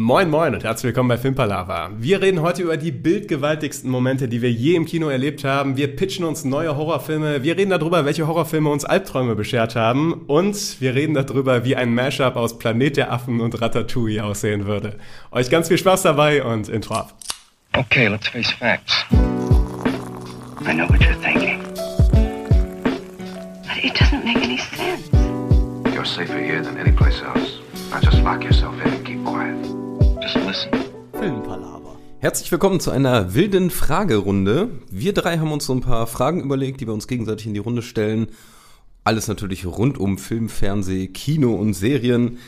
Moin Moin und herzlich willkommen bei Filmpalava. Wir reden heute über die bildgewaltigsten Momente, die wir je im Kino erlebt haben. Wir pitchen uns neue Horrorfilme. Wir reden darüber, welche Horrorfilme uns Albträume beschert haben. Und wir reden darüber, wie ein Mashup aus Planet der Affen und Ratatouille aussehen würde. Euch ganz viel Spaß dabei und Intro ab. Okay, let's face facts. I know what you're thinking. But it doesn't make any sense. You're safer here than any place else. Now just lock yourself in and keep quiet. Just listen. Filmpalaver. Herzlich willkommen zu einer wilden Fragerunde. Wir drei haben uns so ein paar Fragen überlegt, die wir uns gegenseitig in die Runde stellen. Alles natürlich rund um Film, Fernseh, Kino und Serien.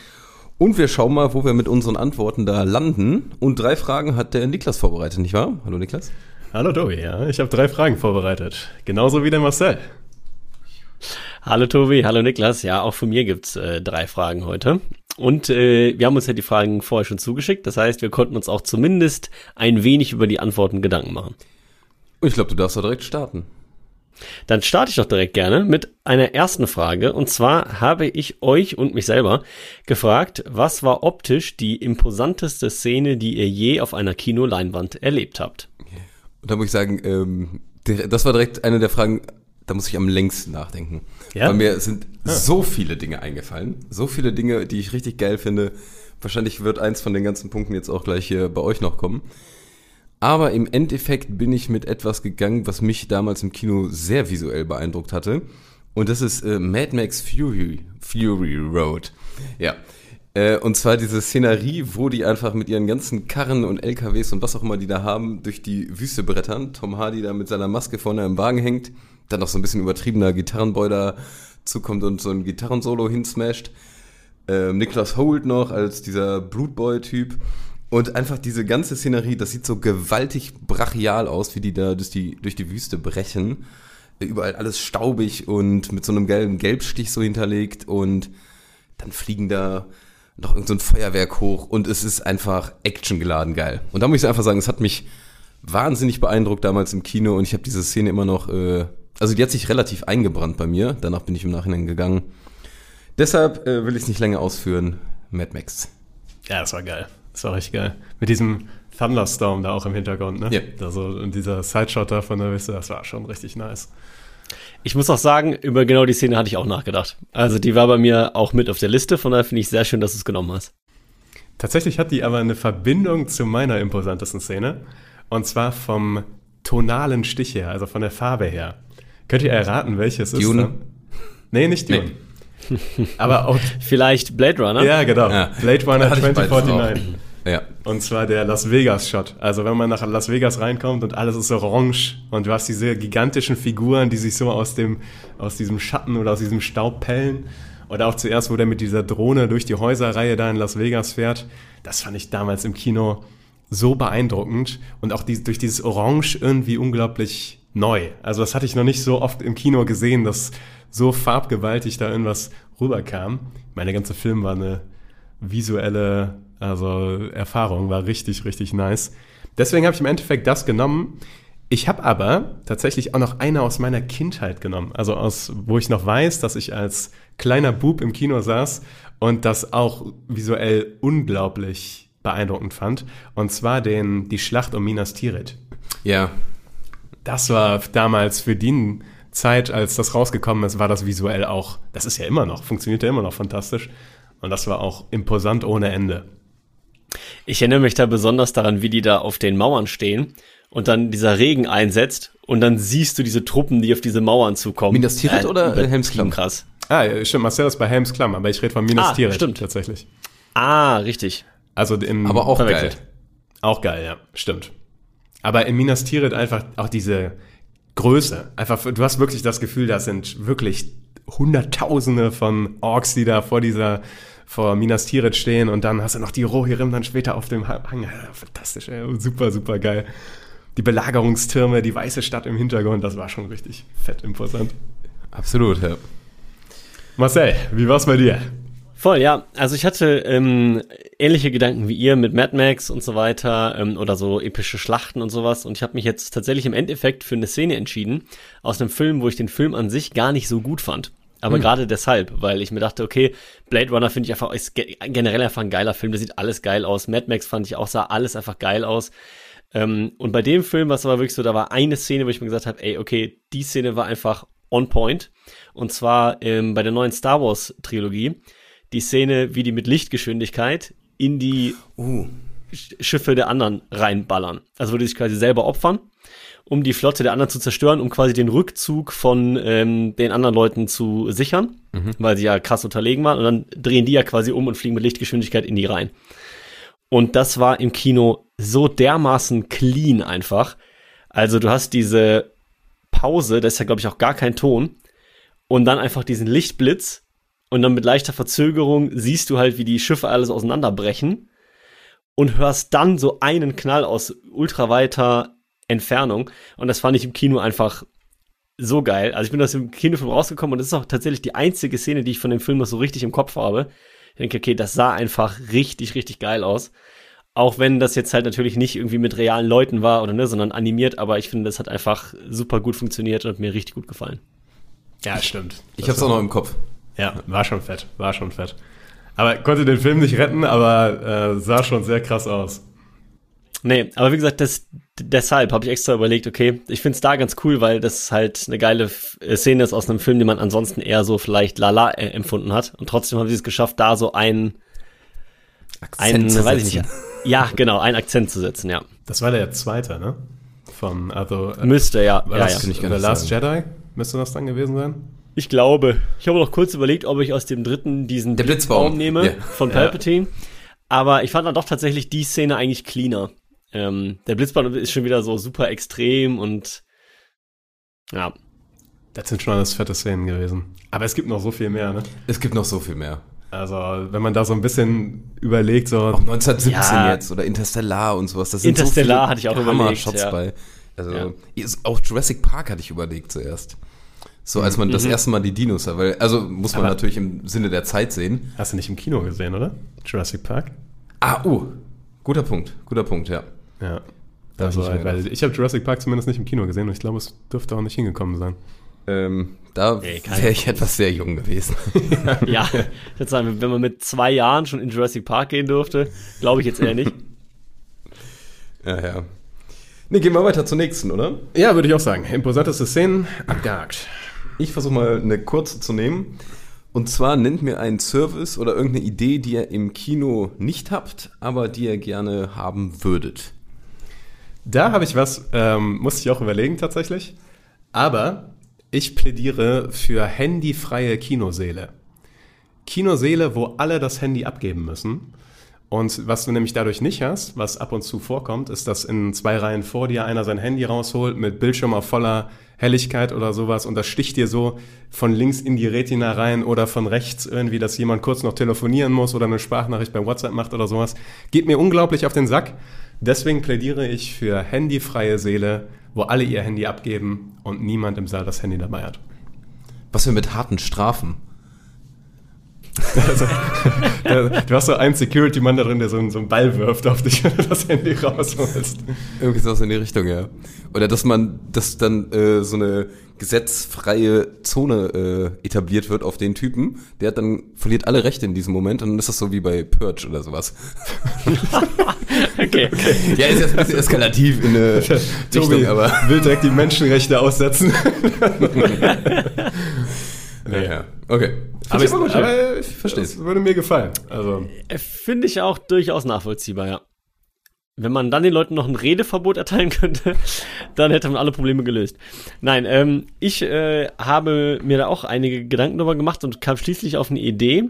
Und wir schauen mal, wo wir mit unseren Antworten da landen. Und drei Fragen hat der Niklas vorbereitet, nicht wahr? Hallo Niklas. Hallo Tobi, ja, ich habe drei Fragen vorbereitet. Genauso wie der Marcel. Hallo Tobi, hallo Niklas. Ja, auch von mir gibt's äh, drei Fragen heute. Und äh, wir haben uns ja die Fragen vorher schon zugeschickt. Das heißt, wir konnten uns auch zumindest ein wenig über die Antworten Gedanken machen. Ich glaube, du darfst da direkt starten. Dann starte ich doch direkt gerne mit einer ersten Frage. Und zwar habe ich euch und mich selber gefragt, was war optisch die imposanteste Szene, die ihr je auf einer Kinoleinwand erlebt habt? Und da muss ich sagen, ähm, das war direkt eine der Fragen, da muss ich am längsten nachdenken. Ja? Weil mir sind so viele Dinge eingefallen. So viele Dinge, die ich richtig geil finde. Wahrscheinlich wird eins von den ganzen Punkten jetzt auch gleich hier bei euch noch kommen. Aber im Endeffekt bin ich mit etwas gegangen, was mich damals im Kino sehr visuell beeindruckt hatte. Und das ist äh, Mad Max Fury, Fury Road. Ja. Äh, und zwar diese Szenerie, wo die einfach mit ihren ganzen Karren und LKWs und was auch immer die da haben, durch die Wüste brettern. Tom Hardy da mit seiner Maske vorne im Wagen hängt. Dann noch so ein bisschen übertriebener Gitarrenboy da zukommt und so ein Gitarrensolo hinsmasht. Ähm, Niklas Holt noch als dieser Brutboy-Typ. Und einfach diese ganze Szenerie, das sieht so gewaltig brachial aus, wie die da durch die, durch die Wüste brechen. Überall alles staubig und mit so einem gelben Gelbstich so hinterlegt und dann fliegen da noch irgend so Feuerwerk hoch und es ist einfach actiongeladen geil. Und da muss ich einfach sagen, es hat mich wahnsinnig beeindruckt damals im Kino und ich habe diese Szene immer noch, äh, also die hat sich relativ eingebrannt bei mir. Danach bin ich im Nachhinein gegangen. Deshalb äh, will ich es nicht länger ausführen. Mad Max. Ja, das war geil. Das war richtig geil. Mit diesem Thunderstorm da auch im Hintergrund, ne? Ja. Also, und dieser Sideshot da von der Wüste, das war schon richtig nice. Ich muss auch sagen, über genau die Szene hatte ich auch nachgedacht. Also die war bei mir auch mit auf der Liste, von daher finde ich sehr schön, dass du es genommen hast. Tatsächlich hat die aber eine Verbindung zu meiner imposantesten Szene. Und zwar vom tonalen Stich her, also von der Farbe her. Könnt ihr erraten, welches Dune? ist? dann? Nee, nicht Dune. Aber auch, Vielleicht Blade Runner? ja, genau. Ja. Blade Runner Hatte ich beides 2049. Ja. Und zwar der Las Vegas-Shot. Also wenn man nach Las Vegas reinkommt und alles ist orange und du hast diese gigantischen Figuren, die sich so aus dem, aus diesem Schatten oder aus diesem Staub pellen. Oder auch zuerst, wo der mit dieser Drohne durch die Häuserreihe da in Las Vegas fährt. Das fand ich damals im Kino so beeindruckend und auch die, durch dieses Orange irgendwie unglaublich neu. Also das hatte ich noch nicht so oft im Kino gesehen, dass so farbgewaltig da irgendwas rüberkam. Meine ganze Film war eine visuelle also Erfahrung, war richtig, richtig nice. Deswegen habe ich im Endeffekt das genommen. Ich habe aber tatsächlich auch noch eine aus meiner Kindheit genommen. Also aus, wo ich noch weiß, dass ich als kleiner Bub im Kino saß und das auch visuell unglaublich beeindruckend fand. Und zwar den, die Schlacht um Minas Tirith. Ja. Das war damals für die Zeit, als das rausgekommen ist, war das visuell auch, das ist ja immer noch, funktioniert ja immer noch fantastisch. Und das war auch imposant ohne Ende. Ich erinnere mich da besonders daran, wie die da auf den Mauern stehen und dann dieser Regen einsetzt und dann siehst du diese Truppen, die auf diese Mauern zukommen. Minas Tirith oder, äh, übertrieben Helmsklamm? krass. Ah, stimmt, Marcel ist bei Helms Klamm, aber ich rede von Minas Ah, Tirith stimmt. tatsächlich. Ah, richtig. Also im, Aber auch geil. Auch geil, ja, stimmt. Aber in Minas Tirith einfach auch diese Größe. Einfach, du hast wirklich das Gefühl, das sind wirklich Hunderttausende von Orks, die da vor dieser, vor Minas Tirith stehen und dann hast du noch die Rohirrim dann später auf dem Hang. Fantastisch, ey. super, super geil. Die Belagerungstürme, die weiße Stadt im Hintergrund, das war schon richtig fett imposant. Absolut, ja. Marcel, wie war's bei dir? Voll, ja. Also ich hatte ähm, ähnliche Gedanken wie ihr mit Mad Max und so weiter ähm, oder so epische Schlachten und sowas. Und ich habe mich jetzt tatsächlich im Endeffekt für eine Szene entschieden aus einem Film, wo ich den Film an sich gar nicht so gut fand. Aber gerade deshalb, weil ich mir dachte, okay, Blade Runner finde ich einfach, ist ge- generell einfach ein geiler Film, da sieht alles geil aus. Mad Max fand ich auch, sah alles einfach geil aus. Ähm, und bei dem Film, was aber wirklich so, da war eine Szene, wo ich mir gesagt habe, ey, okay, die Szene war einfach on point. Und zwar ähm, bei der neuen Star Wars Trilogie. Die Szene, wie die mit Lichtgeschwindigkeit in die Uh, Sch- Schiffe der anderen reinballern. Also wo die sich quasi selber opfern, um die Flotte der anderen zu zerstören, um quasi den Rückzug von ähm, den anderen Leuten zu sichern, weil sie ja krass unterlegen waren. Und dann drehen die ja quasi um und fliegen mit Lichtgeschwindigkeit in die rein. Und das war im Kino so dermaßen clean einfach. Also du hast diese Pause, das ist ja glaube ich auch gar kein Ton. Und dann einfach diesen Lichtblitz. Und dann mit leichter Verzögerung siehst du halt, wie die Schiffe alles auseinanderbrechen und hörst dann so einen Knall aus ultraweiter Entfernung. Und das fand ich im Kino einfach so geil. Also ich bin aus dem Kinofilm rausgekommen und das ist auch tatsächlich die einzige Szene, die ich von dem Film noch so richtig im Kopf habe. Ich denke, okay, das sah einfach richtig, richtig geil aus. Auch wenn das jetzt halt natürlich nicht irgendwie mit realen Leuten war oder ne, sondern animiert, aber ich finde, das hat einfach super gut funktioniert und hat mir richtig gut gefallen. Ja, stimmt. ich hab's auch noch im Kopf. Ja, war schon fett, war schon fett. Aber konnte den Film nicht retten, aber äh, sah schon sehr krass aus. Nee, aber wie gesagt, das, deshalb habe ich extra überlegt, okay, ich find's da ganz cool, weil das halt eine geile äh, Szene ist aus einem Film, den man ansonsten eher so vielleicht lala äh, empfunden hat. Und trotzdem haben sie es geschafft, da so einen, einen, zu weiß ich setzen. nicht, ja, genau, einen Akzent zu setzen, ja. Das war der zweite, ne? Von, also, äh, Müsste, ja. war ja, das ja. gar The nicht Last sagen. Jedi? Müsste das dann gewesen sein? Ich glaube, ich habe noch kurz überlegt, ob ich aus dem dritten diesen Der Blitzbaum. nehme Ja. von Palpatine. Aber ich fand dann doch tatsächlich die Szene eigentlich cleaner. Ähm, der Blitzbaum ist schon wieder so super extrem und ja, Das sind schon alles fette Szenen gewesen. Aber es gibt noch so viel mehr, ne? Es gibt noch so viel mehr. Also, wenn man da so ein bisschen überlegt, so, Auch 1917 Ja. jetzt oder Interstellar und sowas. Das sind Interstellar so viele hatte ich auch Hammer-Shots überlegt, ja. bei. Also Ja. auch Jurassic Park hatte ich überlegt zuerst. So als man das erste Mal die Dinos sah, weil, also muss man Aber- natürlich im Sinne der Zeit sehen. hast du nicht im Kino gesehen, oder? Jurassic Park? Ah, uh, guter Punkt, guter Punkt, ja. Ja. Da ich Also, mehr weil ich habe Jurassic Park zumindest nicht im Kino gesehen und ich glaube, es dürfte auch nicht hingekommen sein. Ähm, da wäre ich etwas sehr jung gewesen. ja, ich würde sagen, wenn man mit zwei Jahren schon in Jurassic Park gehen durfte, glaube ich jetzt eher nicht. ja, ja. Ne, gehen wir weiter zur nächsten, oder? Ja, würde ich auch sagen. Imposanteste Szenen, abgehakt. Ich versuche mal eine kurze zu nehmen. Und zwar nennt mir einen Service oder irgendeine Idee, die ihr im Kino nicht habt, aber die ihr gerne haben würdet. Da habe ich was, ähm, musste ich auch überlegen tatsächlich. Aber ich plädiere für handyfreie Kinoseele. Kinoseele, wo alle das Handy abgeben müssen. Und was du nämlich dadurch nicht hast, was ab und zu vorkommt, ist, dass in zwei Reihen vor dir einer sein Handy rausholt mit Bildschirm auf voller Helligkeit oder sowas und das sticht dir so von links in die Retina rein oder von rechts irgendwie, dass jemand kurz noch telefonieren muss oder eine Sprachnachricht bei WhatsApp macht oder sowas. Geht mir unglaublich auf den Sack. Deswegen plädiere ich für handyfreie Seele, wo alle ihr Handy abgeben und niemand im Saal das Handy dabei hat. Was wir mit harten Strafen? Also, du hast so einen Security-Mann da drin, der so einen, so einen Ball wirft auf dich, wenn du das Handy rausholst. Irgendwie sowas in die Richtung, ja. Oder dass man, dass dann äh, so eine gesetzfreie Zone äh, etabliert wird auf den Typen, der hat dann verliert alle Rechte in diesem Moment und dann ist das so wie bei Purge oder sowas. Okay. Ja, ist jetzt ein bisschen eskalativ in eine Tobi Richtung, aber. will direkt die Menschenrechte aussetzen. Ja, Okay. aber, ich, aber gut, aber ich verstehe Das würde mir gefallen. Also, Äh, Finde ich auch durchaus nachvollziehbar, ja. Wenn man dann den Leuten noch ein Redeverbot erteilen könnte, dann hätte man alle Probleme gelöst. Nein, ähm, ich äh, habe mir da auch einige Gedanken darüber gemacht und kam schließlich auf eine Idee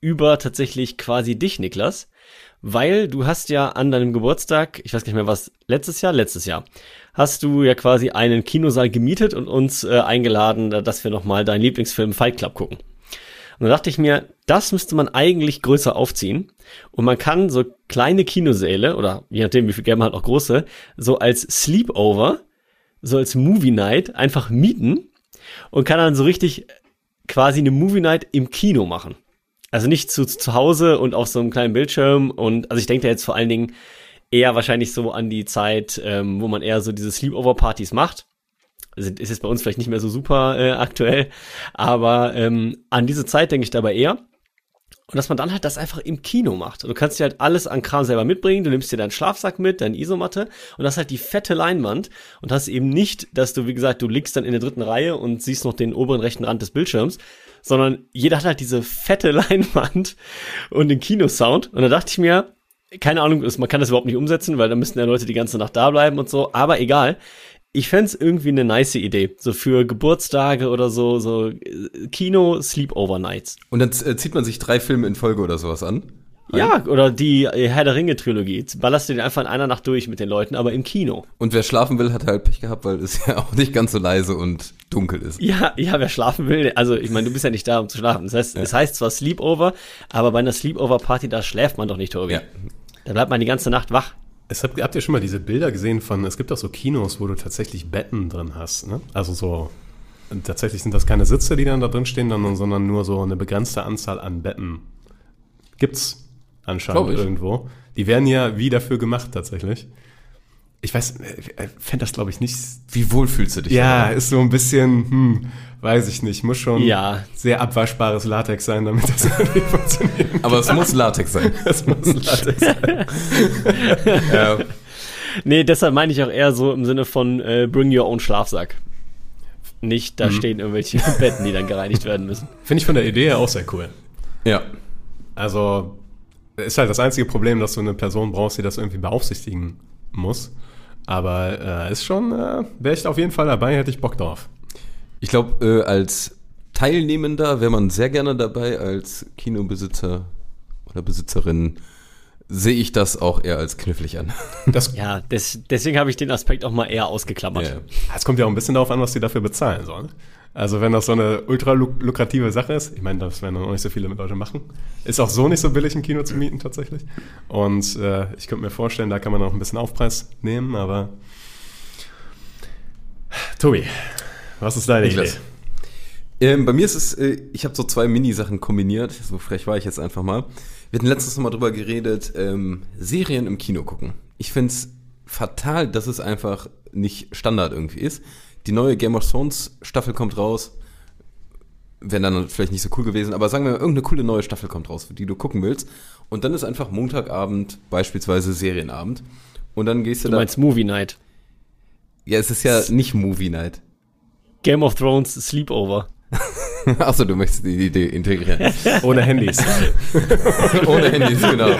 über tatsächlich quasi dich, Niklas. Weil du hast ja an deinem Geburtstag, ich weiß gar nicht mehr was, letztes Jahr, letztes Jahr, hast du ja quasi einen Kinosaal gemietet und uns äh, eingeladen, dass wir nochmal deinen Lieblingsfilm Fight Club gucken. Und da dachte ich mir, das müsste man eigentlich größer aufziehen. Und man kann so kleine Kinosäle, oder je nachdem, wie viel Geld man hat, auch große, so als Sleepover, so als Movie Night einfach mieten und kann dann so richtig quasi eine Movie Night im Kino machen. Also nicht zu, zu Hause und auf so einem kleinen Bildschirm. Und also ich denke da jetzt vor allen Dingen eher wahrscheinlich so an die Zeit, ähm, wo man eher so diese Sleepover-Partys macht. Also ist jetzt bei uns vielleicht nicht mehr so super äh, aktuell, aber ähm, an diese Zeit denke ich dabei eher. Und dass man dann halt das einfach im Kino macht. Du kannst dir halt alles an Kram selber mitbringen. Du nimmst dir deinen Schlafsack mit, deine Isomatte und das halt die fette Leinwand und hast eben nicht, dass du, wie gesagt, du liegst dann in der dritten Reihe und siehst noch den oberen rechten Rand des Bildschirms, sondern jeder hat halt diese fette Leinwand und den Kinosound. Und da dachte ich mir, keine Ahnung, man kann das überhaupt nicht umsetzen, weil da müssten ja Leute die ganze Nacht da bleiben und so, aber egal ich fände irgendwie eine nice Idee. So für Geburtstage oder so, so äh, Kino Sleepover Nights. Und dann äh, zieht man sich drei Filme in Folge oder sowas an? Ja, oder die äh, Herr der Ringe Trilogie. Ballerst du den einfach in einer Nacht durch mit den Leuten, aber im Kino. Und wer schlafen will, hat halt Pech gehabt, weil es ja auch nicht ganz so leise und dunkel ist. Ja, ja, wer schlafen will, also ich meine, du bist ja nicht da, um zu schlafen. Das heißt, es ja. heißt zwar Sleepover, aber bei einer Sleepover Party, da schläft man doch nicht, Tobi. Ja. Da bleibt man die ganze Nacht wach. Es habt, habt ihr schon mal diese Bilder gesehen von, es gibt auch so Kinos, wo du tatsächlich Betten drin hast, ne? Also so, tatsächlich sind das keine Sitze, die dann da drin stehen, sondern nur so eine begrenzte Anzahl an Betten. Gibt's anscheinend irgendwo. Die werden ja wie dafür gemacht tatsächlich ich weiß, äh, fände das glaube ich nicht. Wie wohl fühlst du dich? Ja, dabei? ist so ein bisschen, hm, weiß ich nicht, muss schon ja. sehr abwaschbares Latex sein, damit das irgendwie funktioniert. Aber es muss Latex sein. es muss Latex sein. ja. Nee, deshalb meine ich auch eher so im Sinne von äh, bring your own Schlafsack. Nicht, da mhm. stehen irgendwelche Betten, die dann gereinigt werden müssen. Finde ich von der Idee her auch sehr cool. Ja. Also, ist halt das einzige Problem, dass du eine Person brauchst, die das irgendwie beaufsichtigen muss. Aber äh, ist schon, äh, wäre ich auf jeden Fall dabei, hätte ich Bock drauf. Ich glaube, äh, als Teilnehmender wäre man sehr gerne dabei, als Kinobesitzer oder Besitzerin sehe ich das auch eher als knifflig an. Das ja, des, deswegen habe ich den Aspekt auch mal eher ausgeklammert. Es kommt ja auch ein bisschen darauf an, was die dafür bezahlen sollen. Also wenn das so eine ultra lukrative Sache ist, ich meine, das werden noch nicht so viele Leute machen, ist auch so nicht so billig, ein Kino zu mieten tatsächlich. Und äh, ich könnte mir vorstellen, da kann man auch ein bisschen Aufpreis nehmen, aber Tobi, was ist deine Idee? Ähm, bei mir ist es, äh, ich habe so zwei Mini-Sachen kombiniert, so frech war ich jetzt einfach mal. Wir hatten letztens noch mal drüber geredet, ähm, Serien im Kino gucken. Ich finde es fatal, dass es einfach nicht Standard irgendwie ist. Die neue Game of Thrones Staffel kommt raus. Wäre dann vielleicht nicht so cool gewesen, aber sagen wir mal, irgendeine coole neue Staffel kommt raus, die du gucken willst. Und dann ist einfach Montagabend beispielsweise Serienabend. Und dann gehst du, du meinst Movie Night. Ja, es ist ja nicht Movie Night. Game of Thrones Sleepover. Achso, du möchtest die Idee integrieren. Ohne Handys. Ohne Handys, genau.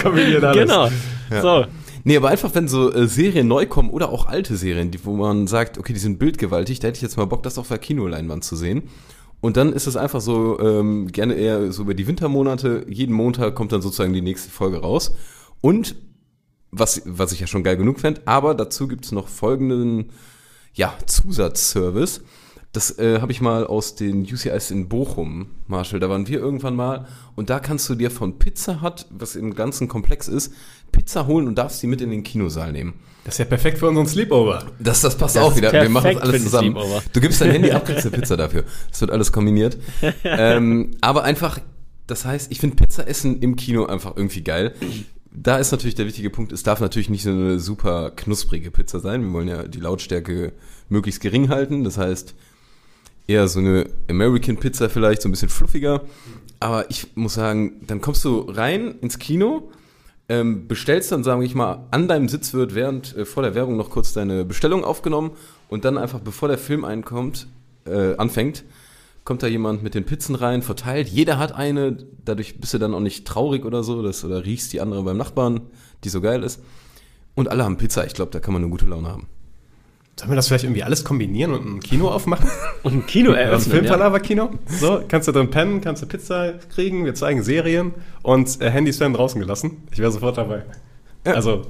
Genau. Ja. So, Nee, aber einfach, wenn so äh, Serien neu kommen oder auch alte Serien, die, wo man sagt, okay, die sind bildgewaltig, da hätte ich jetzt mal Bock, das auf der Kinoleinwand zu sehen. Und dann ist es einfach so, ähm, gerne eher so über die Wintermonate, jeden Montag kommt dann sozusagen die nächste Folge raus. Und was, was ich ja schon geil genug fände, aber dazu gibt's noch folgenden ja, Zusatzservice. Das äh, habe ich mal aus den UCIs in Bochum, Marshall. Da waren wir irgendwann mal. Und da kannst du dir von Pizza Hut, was im ganzen Komplex ist, Pizza holen und darfst sie mit in den Kinosaal nehmen. Das ist ja perfekt für unseren Sleepover. Das, das passt das auch wieder. Wir machen das alles zusammen. Du gibst dein Handy ab, kriegst eine Pizza dafür. Das wird alles kombiniert. ähm, aber einfach, das heißt, ich finde Pizza essen im Kino einfach irgendwie geil. Da ist natürlich der wichtige Punkt, es darf natürlich nicht so eine super knusprige Pizza sein. Wir wollen ja die Lautstärke möglichst gering halten. Das heißt, eher so eine American Pizza vielleicht, so ein bisschen fluffiger. Aber ich muss sagen, dann kommst du rein ins Kino, ähm, bestellst dann, sage ich mal, an deinem Sitz wird während äh, vor der Werbung noch kurz deine Bestellung aufgenommen und dann einfach, bevor der Film einkommt, äh, anfängt, kommt da jemand mit den Pizzen rein, verteilt. Jeder hat eine, dadurch bist du dann auch nicht traurig oder so, das, oder riechst die andere beim Nachbarn, die so geil ist. Und alle haben Pizza. Ich glaube, da kann man eine gute Laune haben. Sollen wir das vielleicht irgendwie alles kombinieren und ein Kino aufmachen? Und ein Kino eröffnen, Ein Filmpalava-Kino. So, kannst du drin pennen, kannst du Pizza kriegen, wir zeigen Serien und äh, Handys werden draußen gelassen. Ich wäre sofort dabei. Ja. Also,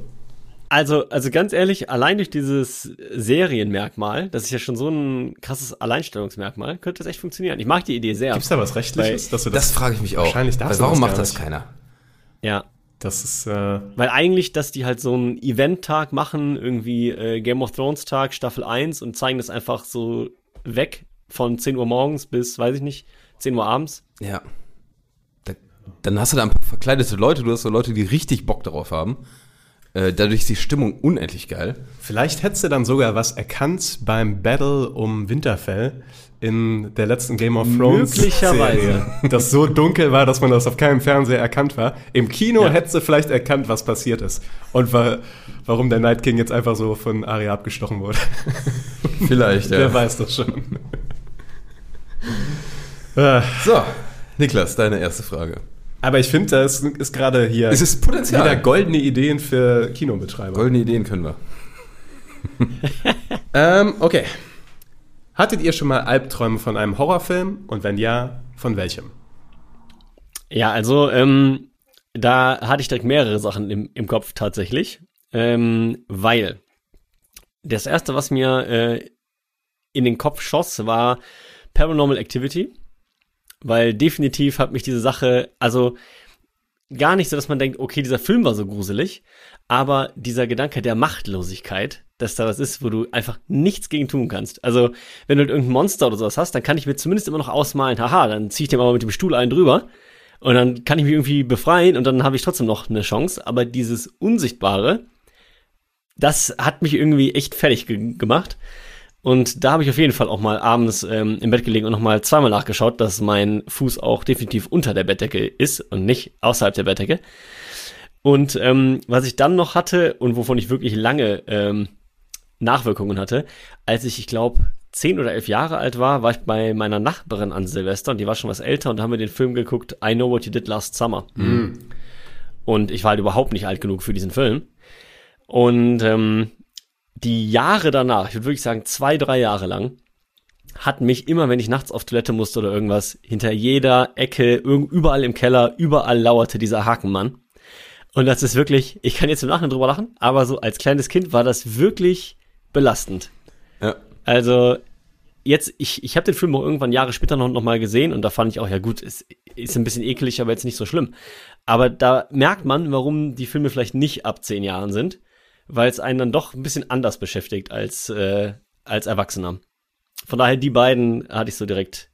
also, also ganz ehrlich, allein durch dieses Serienmerkmal, das ist ja schon so ein krasses Alleinstellungsmerkmal, könnte das echt funktionieren. Ich mag die Idee sehr. Gibt es da was Rechtliches? Dass du das, das frage ich mich auch. Wahrscheinlich darfst Weil warum macht das keiner? Ja, das ist. Äh Weil eigentlich, dass die halt so einen Event-Tag machen, irgendwie äh, Game of Thrones-Tag, Staffel 1 und zeigen das einfach so weg von 10 Uhr morgens bis, weiß ich nicht, 10 Uhr abends. Ja. Da, dann hast du da ein paar verkleidete Leute, du hast so Leute, die richtig Bock darauf haben. Äh, dadurch ist die Stimmung unendlich geil. Vielleicht hättest du dann sogar was erkannt beim Battle um Winterfell in der letzten Game of Thrones Möglicherweise. Serie, das so dunkel war, dass man das auf keinem Fernseher erkannt war. Im Kino Ja. hättest du vielleicht erkannt, was passiert ist und wa warum der Night King jetzt einfach so von Arya abgestochen wurde. Vielleicht, Wer weiß das schon. Ah, So, Niklas, deine erste Frage. Aber ich finde, das ist gerade hier Es ist Potenzial. wieder goldene Ideen für Kinobetreiber. Goldene Ideen können wir. Ähm, okay. Hattet ihr schon mal Albträume von einem Horrorfilm? Und wenn ja, von welchem? Ja, also ähm, da hatte ich direkt mehrere Sachen im, im Kopf tatsächlich, ähm, weil das erste, was mir äh, in den Kopf schoss, war Paranormal Activity, weil definitiv hat mich diese Sache, also gar nicht so, dass man denkt, okay, dieser Film war so gruselig, aber dieser Gedanke der Machtlosigkeit, dass da was ist, wo du einfach nichts gegen tun kannst. Also, wenn du halt irgendein Monster oder sowas hast, dann kann ich mir zumindest immer noch ausmalen, haha, dann ziehe ich dem aber mit dem Stuhl einen drüber und dann kann ich mich irgendwie befreien und dann habe ich trotzdem noch eine Chance. Aber dieses Unsichtbare, das hat mich irgendwie echt fertig ge gemacht. Und da habe ich auf jeden Fall auch mal abends ähm, im Bett gelegen und nochmal zweimal nachgeschaut, dass mein Fuß auch definitiv unter der Bettdecke ist und nicht außerhalb der Bettdecke. Und ähm, was ich dann noch hatte und wovon ich wirklich lange ähm, Nachwirkungen hatte, als ich, ich glaube, zehn oder elf Jahre alt war, war ich bei meiner Nachbarin an Silvester und die war schon was älter und da haben wir den Film geguckt, I Know What You Did Last Summer. Und ich war halt überhaupt nicht alt genug für diesen Film. Und ähm, die Jahre danach, ich würde wirklich sagen zwei, drei Jahre lang, hat mich immer, wenn ich nachts auf Toilette musste oder irgendwas, hinter jeder Ecke, überall im Keller, überall lauerte dieser Hakenmann. Und das ist wirklich, ich kann jetzt im Nachhinein drüber lachen, aber so als kleines Kind war das wirklich belastend. Ja. Also jetzt, ich, ich habe den Film auch irgendwann Jahre später noch, noch mal gesehen und da fand ich auch, ja gut, es ist ein bisschen eklig, aber jetzt nicht so schlimm. Aber da merkt man, warum die Filme vielleicht nicht ab zehn Jahren sind, weil es einen dann doch ein bisschen anders beschäftigt als, äh, als Erwachsener. Von daher, die beiden hatte ich so direkt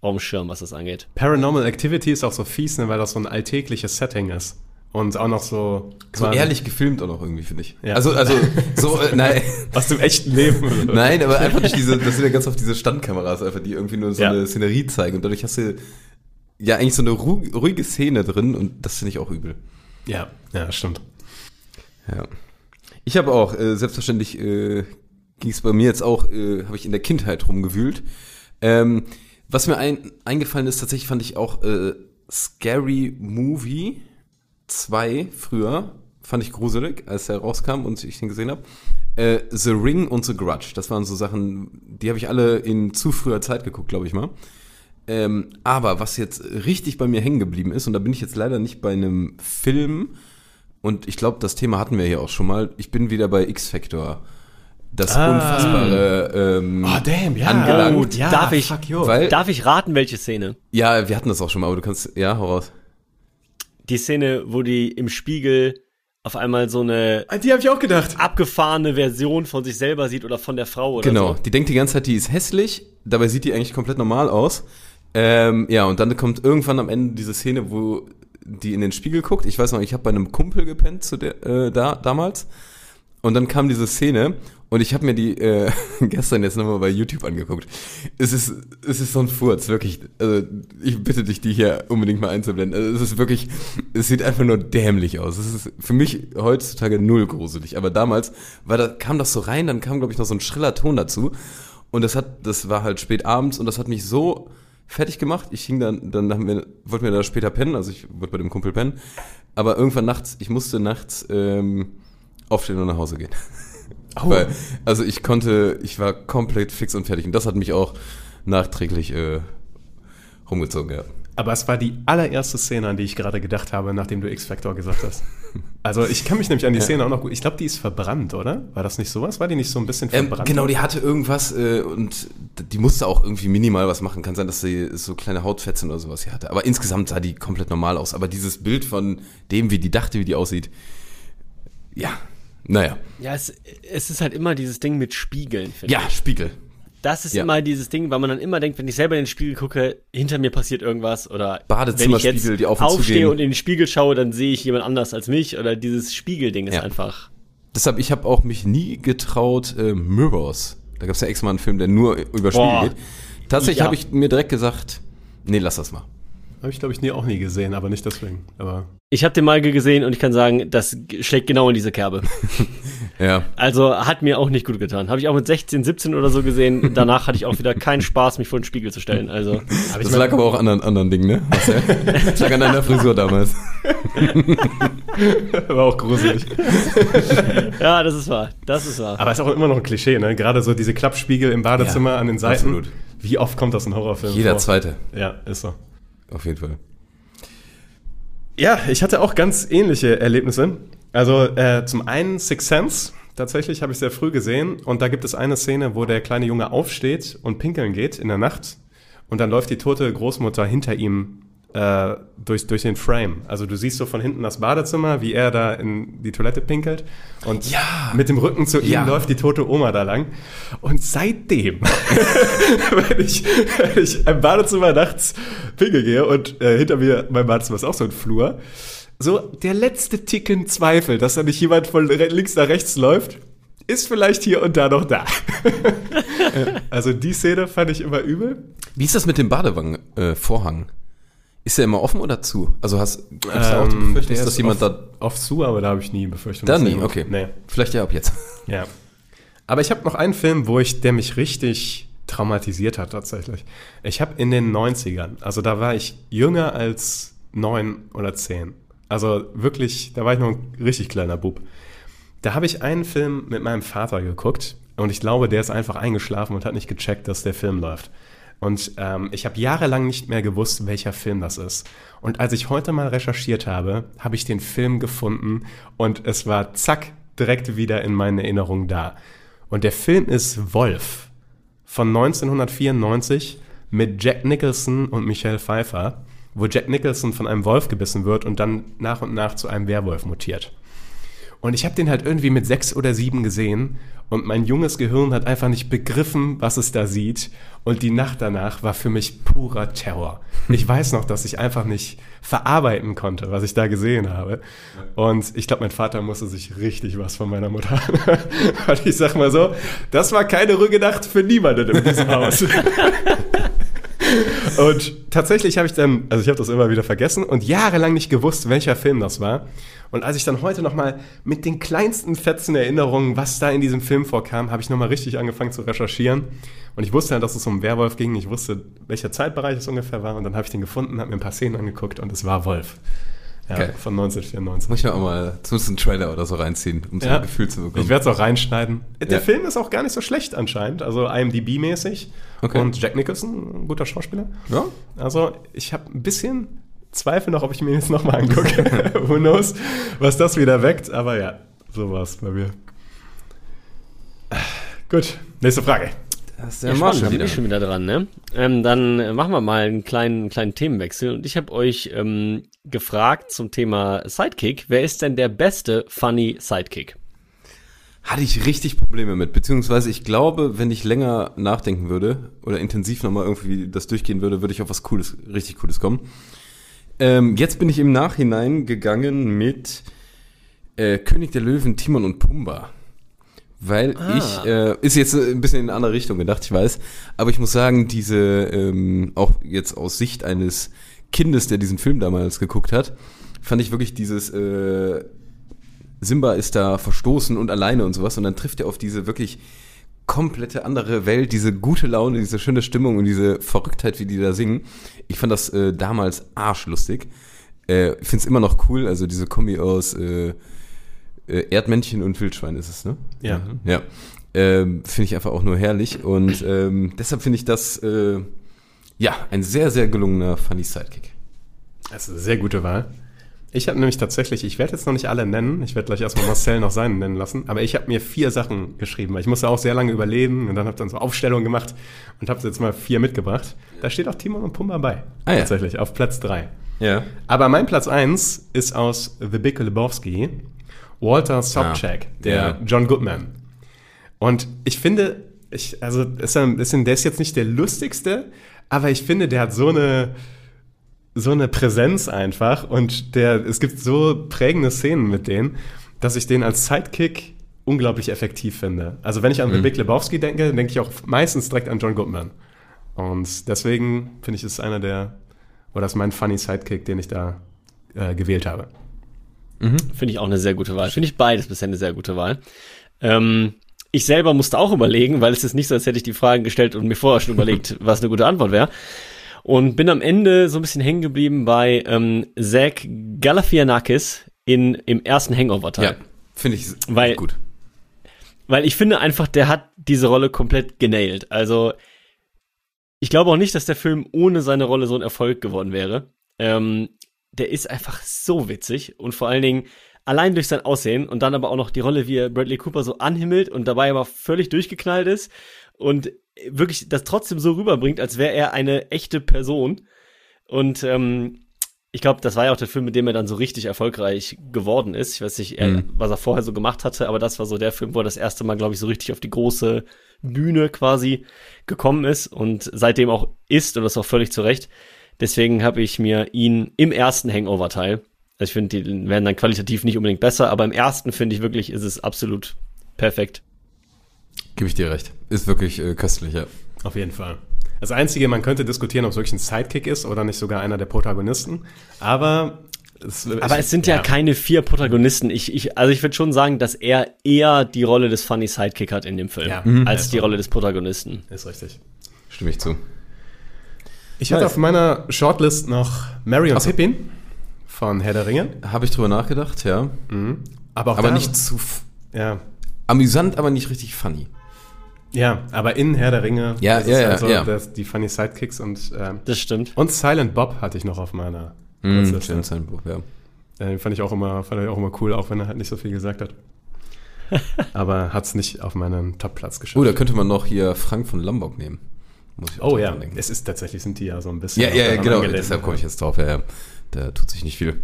auf dem Schirm, was das angeht. Paranormal Activity ist auch so fies, ne, weil das so ein alltägliches Setting ist. Und auch noch so. So ehrlich gefilmt auch noch irgendwie, finde ich. Ja. Also, also, so, äh, nein. Aus dem echten Leben. Nein, aber einfach durch diese, das sind ja ganz oft diese Standkameras, einfach, die irgendwie nur so Ja. eine Szenerie zeigen und dadurch hast du ja eigentlich so eine ru ruhige Szene drin und das finde ich auch übel. Ja, ja, stimmt. Ja. Ich habe auch, äh, selbstverständlich äh, ging es bei mir jetzt auch, äh, habe ich in der Kindheit rumgewühlt. Ähm, was mir ein, eingefallen ist, tatsächlich fand ich auch äh, Scary Movie 2 früher, fand ich gruselig, als er rauskam und ich den gesehen habe. Äh, The Ring und The Grudge, das waren so Sachen, die habe ich alle in zu früher Zeit geguckt, glaube ich mal. Ähm, aber was jetzt richtig bei mir hängen geblieben ist, und da bin ich jetzt leider nicht bei einem Film, und ich glaube, das Thema hatten wir hier auch schon mal, ich bin wieder bei X-Factor. Das Ah. unfassbare ähm, Oh, damn, ja. angelangt. Oh, darf ich-. Weil, Darf ich raten, welche Szene? ja, wir hatten das auch schon mal, aber du kannst, ja, hau raus. Die Szene, wo die im Spiegel auf einmal so eine An die habe ich auch gedacht. abgefahrene Version von sich selber sieht oder von der Frau oder Genau, so. die denkt die ganze Zeit, die ist hässlich, dabei sieht die eigentlich komplett normal aus. Ähm, ja, und dann kommt irgendwann am Ende diese Szene, wo die in den Spiegel guckt. Ich weiß noch, ich habe bei einem Kumpel gepennt zu der, äh, da, damals. Und dann kam diese Szene und ich habe mir die äh, gestern jetzt nochmal bei YouTube angeguckt. Es ist, es ist so ein Furz, wirklich. Also ich bitte dich, die hier unbedingt mal einzublenden. Also es ist wirklich, es sieht einfach nur dämlich aus. Es ist für mich heutzutage null gruselig. Aber damals war da, kam das so rein, dann kam, glaube ich, noch so ein schriller Ton dazu. Und das hat, das war halt spät abends und das hat mich so fertig gemacht. Ich hing dann, dann haben wir, wollten wir da später pennen, also ich wollte bei dem Kumpel pennen. Aber irgendwann nachts, ich musste nachts ähm, aufstehen und nach Hause gehen. Oh. Weil, also ich konnte, ich war komplett fix und fertig. Und das hat mich auch nachträglich äh, rumgezogen, ja. Aber es war die allererste Szene, an die ich gerade gedacht habe, nachdem du X-Factor gesagt hast. Also ich kann mich nämlich an die Szene auch noch gut. Ich glaube, die ist verbrannt, oder? War das nicht sowas? War die nicht so ein bisschen Ähm, verbrannt? genau, die hatte irgendwas äh, und die musste auch irgendwie minimal was machen. Kann sein, dass sie so kleine Hautfetzen oder sowas hier hatte. Aber insgesamt sah die komplett normal aus. Aber dieses Bild von dem, wie die dachte, wie die aussieht, ja, naja. Ja, es, es ist halt immer dieses Ding mit Spiegeln, finde Ja, Spiegel. Das ist Ja. immer dieses Ding, weil man dann immer denkt, wenn ich selber in den Spiegel gucke, hinter mir passiert irgendwas oder Badezimmerspiegel, wenn ich jetzt die auf und aufstehe gehen. und in den Spiegel schaue, dann sehe ich jemand anders als mich oder dieses Spiegelding ist Ja. einfach. Deshalb, ich habe auch mich nie getraut, äh, Mirrors. Da gab es ja extra mal einen Film, der nur über Spiegel geht. Tatsächlich Ja. habe ich mir direkt gesagt, nee, lass das mal. Habe ich, glaube ich, nie, auch nie gesehen, aber nicht deswegen. Aber Ich habe den mal gesehen und ich kann sagen, das schlägt genau in diese Kerbe. Ja. Also hat mir auch nicht gut getan. Habe ich auch mit 16, 17 oder so gesehen. Danach hatte ich auch wieder keinen Spaß, mich vor den Spiegel zu stellen. Also aber Das lag aber auch an anderen, anderen Dingen, ne? Das lag an deiner Frisur damals. war auch gruselig. ja, das ist wahr. Das ist wahr. Aber ist auch immer noch ein Klischee, ne? Gerade so diese Klappspiegel im Badezimmer Ja, an den Seiten. absolut. Wie oft kommt das in Horrorfilmen Jeder vor? zweite, Ja, ist so. auf jeden Fall. Ja, ich hatte auch ganz ähnliche Erlebnisse. Also äh, zum einen Six Sense. Tatsächlich habe ich sehr früh gesehen und da gibt es eine Szene, wo der kleine Junge aufsteht und pinkeln geht in der Nacht und dann läuft die tote Großmutter hinter ihm äh, durch, durch den Frame. Also du siehst so von hinten das Badezimmer, wie er da in die Toilette pinkelt und Ja. mit dem Rücken zu ihm Ja. läuft die tote Oma da lang. Und seitdem, wenn, ich, wenn ich im Badezimmer nachts pinkeln gehe und äh, hinter mir, mein Badezimmer ist auch so ein Flur, so der letzte Ticken Zweifel, dass da nicht jemand von links nach rechts läuft, ist vielleicht hier und da noch da. also die Szene fand ich immer übel. Wie ist das mit dem Badewangenvorhang? Äh? Ist der immer offen oder zu? Also hast, du auch die Ähm, Befürchtung, dass jemand oft, da... oft zu, aber da habe ich nie Befürchtung. Da dass nie, okay. Nee. Vielleicht ja ab jetzt. Ja. Aber ich habe noch einen Film, wo ich, der mich richtig traumatisiert hat tatsächlich. Ich habe in den 90ern, also da war ich jünger als neun oder zehn. Also wirklich, da war ich noch ein richtig kleiner Bub. Da habe ich einen Film mit meinem Vater geguckt und ich glaube, der ist einfach eingeschlafen und hat nicht gecheckt, dass der Film läuft. Und ähm, ich habe jahrelang nicht mehr gewusst, welcher Film das ist. Und als ich heute mal recherchiert habe, habe ich den Film gefunden und es war zack direkt wieder in meinen Erinnerungen da. Und der Film ist Wolf von 1994 mit Jack Nicholson und Michelle Pfeiffer, wo Jack Nicholson von einem Wolf gebissen wird und dann nach und nach zu einem Werwolf mutiert. Und ich habe den halt irgendwie mit sechs oder sieben gesehen und mein junges Gehirn hat einfach nicht begriffen, was es da sieht. Und die Nacht danach war für mich purer Terror. Ich weiß noch, dass ich einfach nicht verarbeiten konnte, was ich da gesehen habe. Und ich glaube, mein Vater musste sich richtig was von meiner Mutter. Und ich sag mal so, das war keine ruhige Nacht für niemanden in diesem Haus. Und tatsächlich habe ich dann, also ich habe das immer wieder vergessen und jahrelang nicht gewusst, welcher Film das war. Und als ich dann heute nochmal mit den kleinsten Fetzen Erinnerungen, was da in diesem Film vorkam, habe ich nochmal richtig angefangen zu recherchieren. Und ich wusste ja, dass es um Werwolf ging. Ich wusste, welcher Zeitbereich es ungefähr war. Und dann habe ich den gefunden, habe mir ein paar Szenen angeguckt und es war Wolf. Ja, Geil. von 1994. Muss ich mir auch mal zumindest einen Trailer oder so reinziehen, um so Ja. ein Gefühl zu bekommen. Ich werde es auch reinschneiden. Der Ja. Film ist auch gar nicht so schlecht anscheinend, also IMDb-mäßig. Okay. Und Jack Nicholson, ein guter Schauspieler. ja? Also ich habe ein bisschen Zweifel noch, ob ich mir jetzt nochmal angucke. Who knows, was das wieder weckt. Aber ja, so war es bei mir. Gut, nächste Frage. Das ist Ja, der spannend, Marshall da bin wieder. ich schon wieder dran, ne? Ähm, dann machen wir mal einen kleinen, kleinen Themenwechsel. Und ich habe euch ähm, gefragt zum Thema Sidekick. Wer ist denn der beste funny Sidekick? Hatte ich richtig Probleme mit, beziehungsweise ich glaube, wenn ich länger nachdenken würde oder intensiv nochmal irgendwie das durchgehen würde, würde ich auf was Cooles, richtig Cooles kommen. Ähm, jetzt bin ich im Nachhinein gegangen mit äh, König der Löwen, Timon und Pumba. Weil Ah. ich, äh, ist jetzt ein bisschen in eine andere Richtung gedacht, ich weiß, aber ich muss sagen, diese, ähm, auch jetzt aus Sicht eines Kindes, der diesen Film damals geguckt hat, fand ich wirklich dieses, äh, Simba ist da verstoßen und alleine und sowas und dann trifft er auf diese wirklich komplette andere Welt, diese gute Laune, diese schöne Stimmung und diese Verrücktheit, wie die da singen. Ich fand das äh, damals arschlustig. Äh, ich finde es immer noch cool, also diese Kombi aus äh, äh, Erdmännchen und Wildschwein ist es, ne? Ja. Ja. Ähm, finde ich einfach auch nur herrlich und ähm, deshalb finde ich das äh, ja ein sehr, sehr gelungener Funny Sidekick. Das ist eine sehr gute Wahl. Ich habe nämlich tatsächlich, ich werde jetzt noch nicht alle nennen, ich werde gleich erstmal Marcel noch seinen nennen lassen, aber ich habe mir vier Sachen geschrieben, weil ich musste auch sehr lange überleben und dann habe dann so Aufstellungen gemacht und habe jetzt mal vier mitgebracht. Da steht auch Timon und Pumba bei, Ah ja. tatsächlich, auf Platz drei. Ja. Aber mein Platz eins ist aus The Big Lebowski, Walter Sobchak, Ah, der ja. John Goodman. Und ich finde, ich, also ist ein bisschen, der ist jetzt nicht der lustigste, aber ich finde, der hat so eine, so eine Präsenz einfach und der, es gibt so prägende Szenen mit denen, dass ich den als Sidekick unglaublich effektiv finde. Also wenn ich an mhm. Big Lebowski denke, denke ich auch meistens direkt an John Goodman. Und deswegen finde ich, ist einer der, oder das ist mein funny Sidekick, den ich da äh, gewählt habe. Mhm. Finde ich auch eine sehr gute Wahl. Finde ich beides bisher eine sehr gute Wahl. Ähm, ich selber musste auch überlegen, weil es ist nicht so, als hätte ich die Fragen gestellt und mir vorher schon überlegt, was eine gute Antwort wäre. Und bin am Ende so ein bisschen hängen geblieben bei ähm, Zach Galafianakis in, im ersten Hangover-Teil. Ja, finde ich weil, gut. Weil ich finde einfach, der hat diese Rolle komplett genailt. Also, ich glaube auch nicht, dass der Film ohne seine Rolle so ein Erfolg geworden wäre. Ähm, der ist einfach so witzig und vor allen Dingen allein durch sein Aussehen und dann aber auch noch die Rolle, wie er Bradley Cooper so anhimmelt und dabei aber völlig durchgeknallt ist und wirklich das trotzdem so rüberbringt, als wäre er eine echte Person. Und ähm, ich glaube, das war ja auch der Film, mit dem er dann so richtig erfolgreich geworden ist. Ich weiß nicht, er, mhm. was er vorher so gemacht hatte, aber das war so der Film, wo er das erste Mal, glaube ich, so richtig auf die große Bühne quasi gekommen ist und seitdem auch ist und das auch völlig zu Recht. Deswegen habe ich mir ihn im ersten Hangover-Teil also ich finde, die werden dann qualitativ nicht unbedingt besser, aber im ersten finde ich wirklich, ist es absolut perfekt. Gebe ich dir recht. Ist wirklich äh, köstlich, ja. Auf jeden Fall. Das Einzige, man könnte diskutieren, ob es wirklich ein Sidekick ist oder nicht sogar einer der Protagonisten. Aber es, aber es sind ja, ja, keine vier Protagonisten. Ich, ich, also ich würde schon sagen, dass er eher die Rolle des Funny Sidekick hat in dem Film, ja. mhm. als die Rolle des Protagonisten. Ist richtig. Stimme ich zu. Ich hatte auf meiner Shortlist noch Marion Ach. Pippin von Herr der Ringe. Habe ich drüber nachgedacht, ja. Mhm. Aber, auch aber nicht zu. Ja. Amüsant, aber nicht richtig funny. Ja, aber in Herr der Ringe. Ja, ja, ja, also ja. Das, die funny Sidekicks und. Ähm, das stimmt. Und Silent Bob hatte ich noch auf meiner. Mhm, Silent Bob, ja. Den fand ich auch immer, fand ich auch immer cool, auch wenn er halt nicht so viel gesagt hat. aber hat es nicht auf meinen Top-Platz geschafft. Oh, da könnte man noch hier Frank von Lombok nehmen. oh ja, es ist tatsächlich, sind die ja so ein bisschen. Ja, ja, genau, deshalb komme ich jetzt drauf, ja, ja da tut sich nicht viel.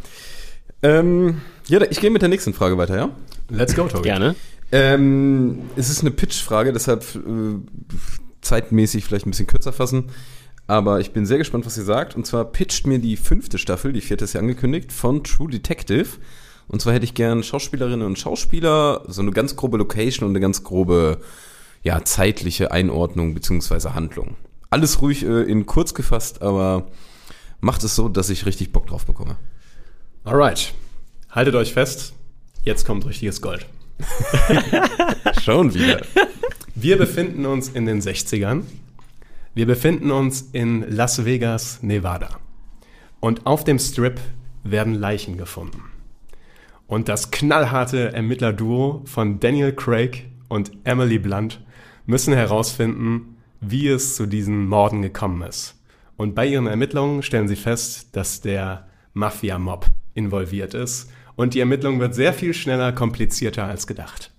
Ähm, ja, ich gehe mit der nächsten Frage weiter, ja? Let's go, Tobi. Gerne. Ähm, es ist eine Pitch-Frage, deshalb äh, zeitmäßig vielleicht ein bisschen kürzer fassen. Aber ich bin sehr gespannt, was ihr sagt. Und zwar pitcht mir die fünfte Staffel, die vierte ist ja angekündigt, von True Detective. Und zwar hätte ich gern Schauspielerinnen und Schauspieler, so eine ganz grobe Location und eine ganz grobe, ja, zeitliche Einordnung beziehungsweise Handlung. Alles ruhig äh, in kurz gefasst, aber macht es so, dass ich richtig Bock drauf bekomme. Alright. Haltet euch fest, jetzt kommt richtiges Gold. Schon wieder. Wir befinden uns in den 60ern. Wir befinden uns in Las Vegas, Nevada. Und auf dem Strip werden Leichen gefunden. Und das knallharte Ermittlerduo von Daniel Craig und Emily Blunt müssen herausfinden, wie es zu diesen Morden gekommen ist. Und bei ihren Ermittlungen stellen sie fest, dass der Mafia-Mob involviert ist. Und die Ermittlung wird sehr viel schneller, komplizierter als gedacht.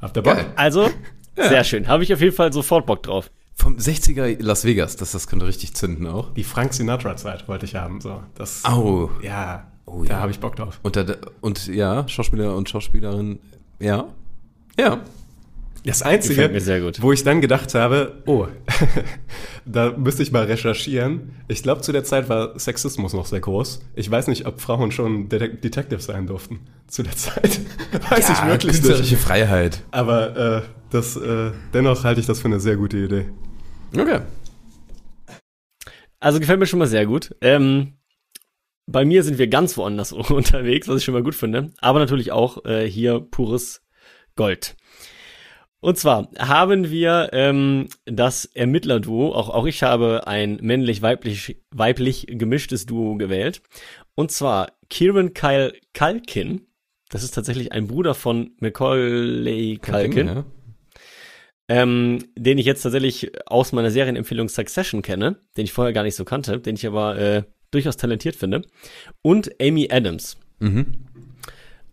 Habt ihr Bock? Geil. Also, ja. sehr schön. Habe ich auf jeden Fall sofort Bock drauf. Vom 60er Las Vegas, das, das könnte richtig zünden auch. Die Frank Sinatra-Zeit wollte ich haben. So, das, oh. Ja, oh, da ja. habe ich Bock drauf. Und, da, und ja, Schauspieler und Schauspielerin, ja. Ja. Das Einzige, wo ich dann gedacht habe, oh, da müsste ich mal recherchieren. Ich glaube, zu der Zeit war Sexismus noch sehr groß. Ich weiß nicht, ob Frauen schon Det Detective sein durften. Zu der Zeit. weiß ja, ich wirklich künstlerische nicht. Freiheit. Aber äh, das, äh, dennoch halte ich das für eine sehr gute Idee. Okay. Also gefällt mir schon mal sehr gut. Ähm, bei mir sind wir ganz woanders unterwegs, was ich schon mal gut finde. Aber natürlich auch äh, hier pures Gold. Und zwar haben wir ähm, das Ermittlerduo, auch, auch ich habe ein männlich-weiblich weiblich gemischtes Duo gewählt. Und zwar Kieran Kyle Kalkin. Das ist tatsächlich ein Bruder von Macaulay Kalkin. Ja. Ähm, den ich jetzt tatsächlich aus meiner Serienempfehlung Succession kenne, den ich vorher gar nicht so kannte, den ich aber äh, durchaus talentiert finde. Und Amy Adams. Mhm.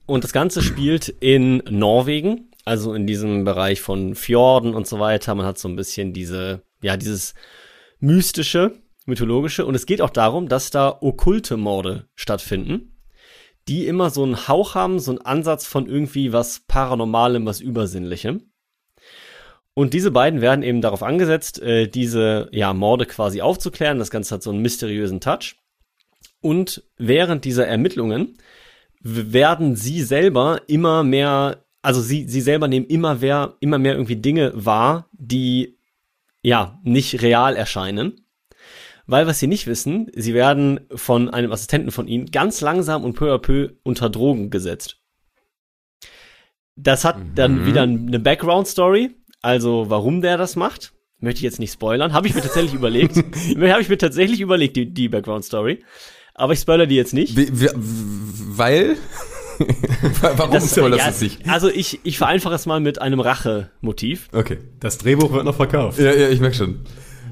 Und das Ganze spielt in Norwegen also in diesem Bereich von Fjorden und so weiter. Man hat so ein bisschen diese, ja, dieses mystische, mythologische. Und es geht auch darum, dass da okkulte Morde stattfinden, die immer so einen Hauch haben, so einen Ansatz von irgendwie was Paranormalem, was Übersinnlichem. Und diese beiden werden eben darauf angesetzt, äh, diese ja, Morde quasi aufzuklären. Das Ganze hat so einen mysteriösen Touch. Und während dieser Ermittlungen werden sie selber immer mehr, also sie, sie selber nehmen immer mehr, immer mehr irgendwie Dinge wahr, die ja nicht real erscheinen. Weil was sie nicht wissen, sie werden von einem Assistenten von ihnen ganz langsam und peu à peu unter Drogen gesetzt. Das hat dann wieder eine Background-Story, also warum der das macht. Möchte ich jetzt nicht spoilern. Habe ich mir tatsächlich überlegt. Habe ich mir tatsächlich überlegt, die, die Background-Story. Aber ich spoiler die jetzt nicht. Weil? Warum Das- soll das ja, nicht? Also ich, ich vereinfache es mal mit einem Rache-Motiv. Okay. Das Drehbuch wird noch verkauft. Ja, ja, ich merke schon.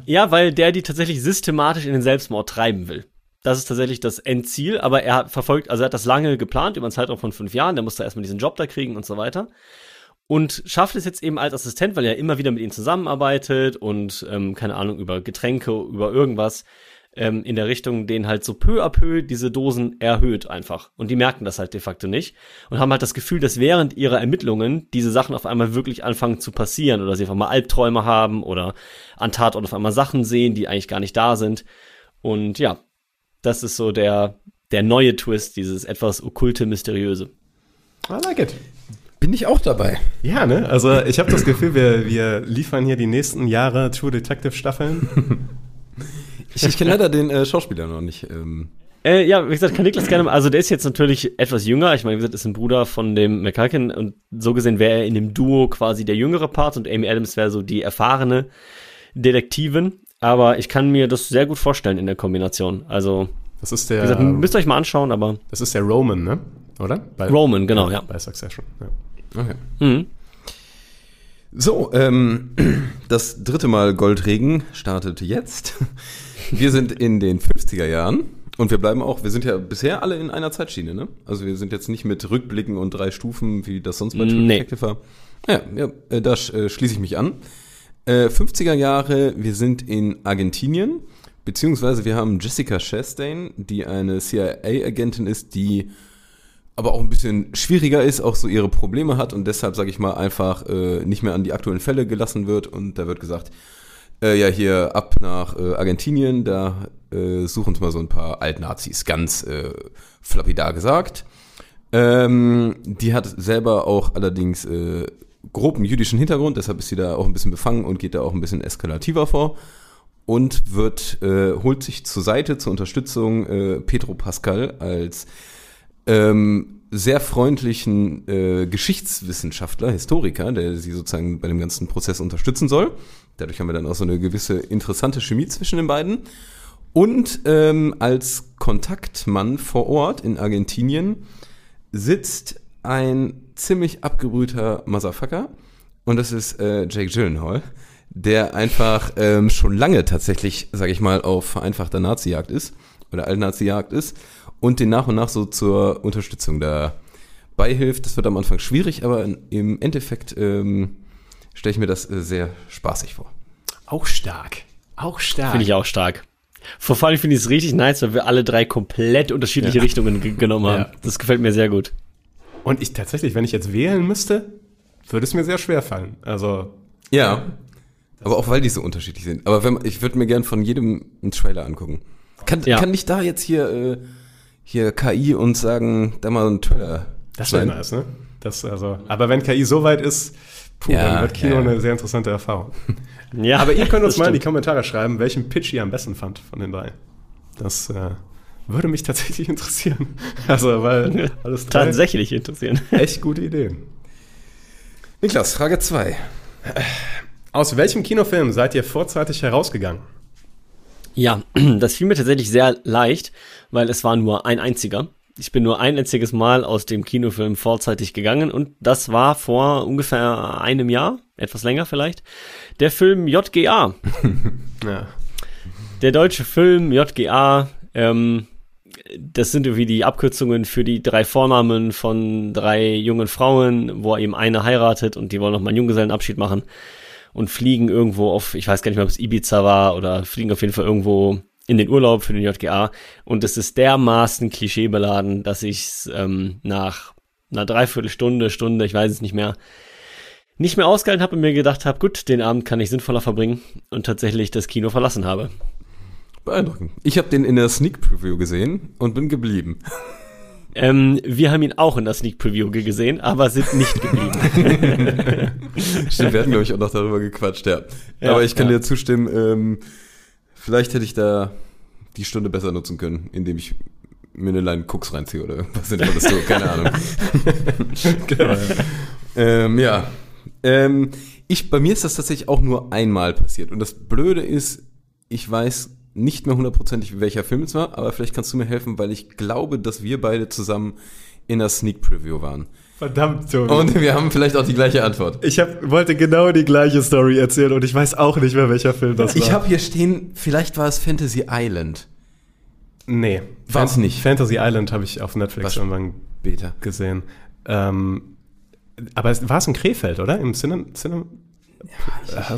Ja, weil der die tatsächlich systematisch in den Selbstmord treiben will. Das ist tatsächlich das Endziel, aber er hat verfolgt, also er hat das lange geplant, über einen Zeitraum von fünf Jahren, der musste erstmal diesen Job da kriegen und so weiter. Und schafft es jetzt eben als Assistent, weil er immer wieder mit ihnen zusammenarbeitet und, ähm, keine Ahnung, über Getränke, über irgendwas, ähm, in der Richtung, den halt so peu à peu diese Dosen erhöht einfach. Und die merken das halt de facto nicht. Und haben halt das Gefühl, dass während ihrer Ermittlungen diese Sachen auf einmal wirklich anfangen zu passieren oder sie einfach mal Albträume haben oder an Tatort auf einmal Sachen sehen, die eigentlich gar nicht da sind. Und ja, das ist so der, der neue Twist, dieses etwas okkulte, mysteriöse. I like it. Bin ich auch dabei. Ja, ne? Also ich habe das Gefühl, wir, wir liefern hier die nächsten Jahre True Detective Staffeln. Ich, ich kenne leider den äh, Schauspieler noch nicht. Ähm, Äh, ja, wie gesagt, kann Niklas gerne mal, also der ist jetzt natürlich etwas jünger, ich meine, wie gesagt, ist ein Bruder von dem McCulkin und so gesehen wäre er in dem Duo quasi der jüngere Part und Amy Adams wäre so die erfahrene Detektivin, aber ich kann mir das sehr gut vorstellen in der Kombination. Also, Das ist wie der, gesagt, müsst ihr euch mal anschauen, aber das ist der Roman, ne? Oder? Bei, Roman, genau, ja. Bei Succession. Ja. okay. Mhm. So, ähm, das dritte Mal Goldregen startet jetzt. Wir sind in den 50er Jahren und wir bleiben auch, wir sind ja bisher alle in einer Zeitschiene, ne? Also wir sind jetzt nicht mit Rückblicken und drei Stufen, wie das sonst bei True Nee. Detective war. Ja, ja äh, da äh, schließe ich mich an. Äh, 50er Jahre, wir sind in Argentinien, beziehungsweise wir haben Jessica Chastain, die eine CIA-Agentin ist, die aber auch ein bisschen schwieriger ist, auch so ihre Probleme hat und deshalb, sage ich mal, einfach äh, nicht mehr an die aktuellen Fälle gelassen wird und da wird gesagt, äh, ja, hier ab nach äh, Argentinien, da äh, suchen uns mal so ein paar Altnazis, ganz äh, flapidar gesagt. Ähm, die hat selber auch allerdings äh, groben jüdischen Hintergrund, deshalb ist sie da auch ein bisschen befangen und geht da auch ein bisschen eskalativer vor und wird äh, holt sich zur Seite zur Unterstützung äh, Pedro Pascal als ähm, sehr freundlichen äh, Geschichtswissenschaftler, Historiker, der sie sozusagen bei dem ganzen Prozess unterstützen soll. Dadurch haben wir dann auch so eine gewisse interessante Chemie zwischen den beiden. Und ähm, als Kontaktmann vor Ort in Argentinien sitzt ein ziemlich abgebrühter Motherfucker und das ist äh, Jake Gyllenhaal, der einfach ähm, schon lange tatsächlich, sage ich mal, auf vereinfachter Nazi-Jagd ist oder Alt-Nazi-Jagd ist und den nach und nach so zur Unterstützung da beihilft. Das wird am Anfang schwierig, aber im Endeffekt ähm, stelle ich mir das äh, sehr spaßig vor. Auch stark. Auch stark. Finde ich auch stark. Vor allem finde ich es richtig nice, weil wir alle drei komplett unterschiedliche Richtungen ge- genommen haben. Ja. Das gefällt mir sehr gut. Und ich tatsächlich, wenn ich jetzt wählen müsste, würde es mir sehr schwer fallen. Also, Ja, aber auch weil die so unterschiedlich sind. Aber wenn, man- ich würde mir gern von jedem einen Trailer angucken. Kann, Ja. kann nicht da jetzt hier, äh, hier KI uns sagen, da mal einen Trailer das wäre nice, ne? Das, also, aber wenn KI so weit ist, puh, Ja, dann wird Kino ja, ja. eine sehr interessante Erfahrung. Ja, Aber ihr könnt uns mal in die. Kommentare schreiben, welchen Pitch ihr am besten fand von den drei. Das äh, würde mich tatsächlich interessieren. Also, weil alles drei tatsächlich interessieren. echt gute Ideen. Niklas, Frage 2. Aus welchem Kinofilm seid ihr vorzeitig herausgegangen? Ja, das fiel mir tatsächlich sehr leicht, weil es war nur ein einziger. Ich bin nur ein einziges Mal aus dem Kinofilm vorzeitig gegangen und das war vor ungefähr einem Jahr, etwas länger vielleicht, der Film JGA. Ja. Der deutsche Film JGA, ähm, das sind irgendwie die Abkürzungen für die drei Vornamen von drei jungen Frauen, wo eben eine heiratet und die wollen noch mal einen Junggesellenabschied machen und fliegen irgendwo auf, ich weiß gar nicht mehr, ob es Ibiza war oder fliegen auf jeden Fall irgendwo in den Urlaub für den JGA und es ist dermaßen klischeebeladen, dass ich ähm, nach einer Dreiviertelstunde, Stunde, ich weiß es nicht mehr, nicht mehr ausgehalten habe und mir gedacht habe, gut, den Abend kann ich sinnvoller verbringen und tatsächlich das Kino verlassen habe. Beeindruckend. Ich habe den in der Sneak Preview gesehen und bin geblieben. Ähm, wir haben ihn auch in der Sneak Preview gesehen, aber sind nicht geblieben. Stimmt, wir hatten, glaube ich, auch noch darüber gequatscht, ja. Ja, Aber ich kann ja. dir zustimmen, ähm, vielleicht hätte ich da die Stunde besser nutzen können, indem ich mir eine Line Cooks reinziehe oder irgendwas in das so, keine Ahnung. Genau, ja. ähm, ja. Ähm, ich, bei mir ist das tatsächlich auch nur einmal passiert. Und das Blöde ist, ich weiß nicht mehr hundertprozentig, welcher Film es war, aber vielleicht kannst du mir helfen, weil ich glaube, dass wir beide zusammen in der Sneak Preview waren. Verdammt, Tobi. Und wir haben vielleicht auch die gleiche Antwort. ich hab, wollte genau die gleiche Story erzählen und ich weiß auch nicht mehr, welcher Film das war. Ich habe hier stehen, vielleicht war es Fantasy Island. Nee. War's Fan- nicht. Fantasy Island habe ich auf Netflix Was? irgendwann Beta. gesehen. Ähm, aber es war es in Krefeld, oder? Im Cine... Cine ja,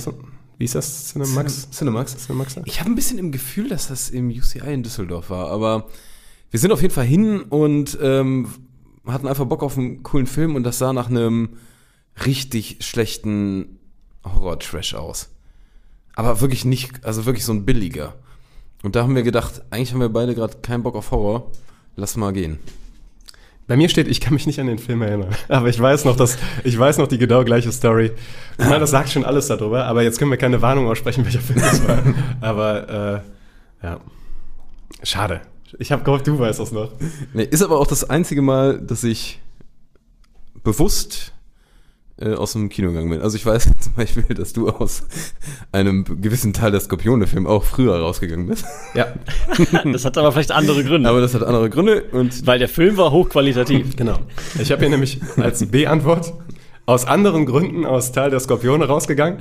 wie ist das? Cinemax? Cinemax. Cinemax? Ich habe ein bisschen im Gefühl, dass das im UCI in Düsseldorf war, aber wir sind auf jeden Fall hin und ähm, hatten einfach Bock auf einen coolen Film und das sah nach einem richtig schlechten Horror-Trash aus. Aber wirklich nicht, also wirklich so ein billiger. Und da haben wir gedacht, eigentlich haben wir beide gerade keinen Bock auf Horror. Lass mal gehen. Bei mir steht, ich kann mich nicht an den Film erinnern. Aber ich weiß noch, dass, ich weiß noch die genau gleiche Story. Ich meine, das sagt schon alles darüber, aber jetzt können wir keine Warnung aussprechen, welcher Film das war. Aber, äh, ja. Schade. Ich habe gehofft, du weißt das noch. Nee, ist aber auch das einzige Mal, dass ich bewusst äh, aus dem Kino gegangen bin. Also ich weiß zum Beispiel, dass du aus einem gewissen Teil der Skorpione-Film auch früher rausgegangen bist. Ja, Das hat aber vielleicht andere Gründe. Aber das hat andere Gründe und weil der Film war hochqualitativ. genau. Ich habe hier nämlich als B-Antwort aus anderen Gründen aus Teil der Skorpione rausgegangen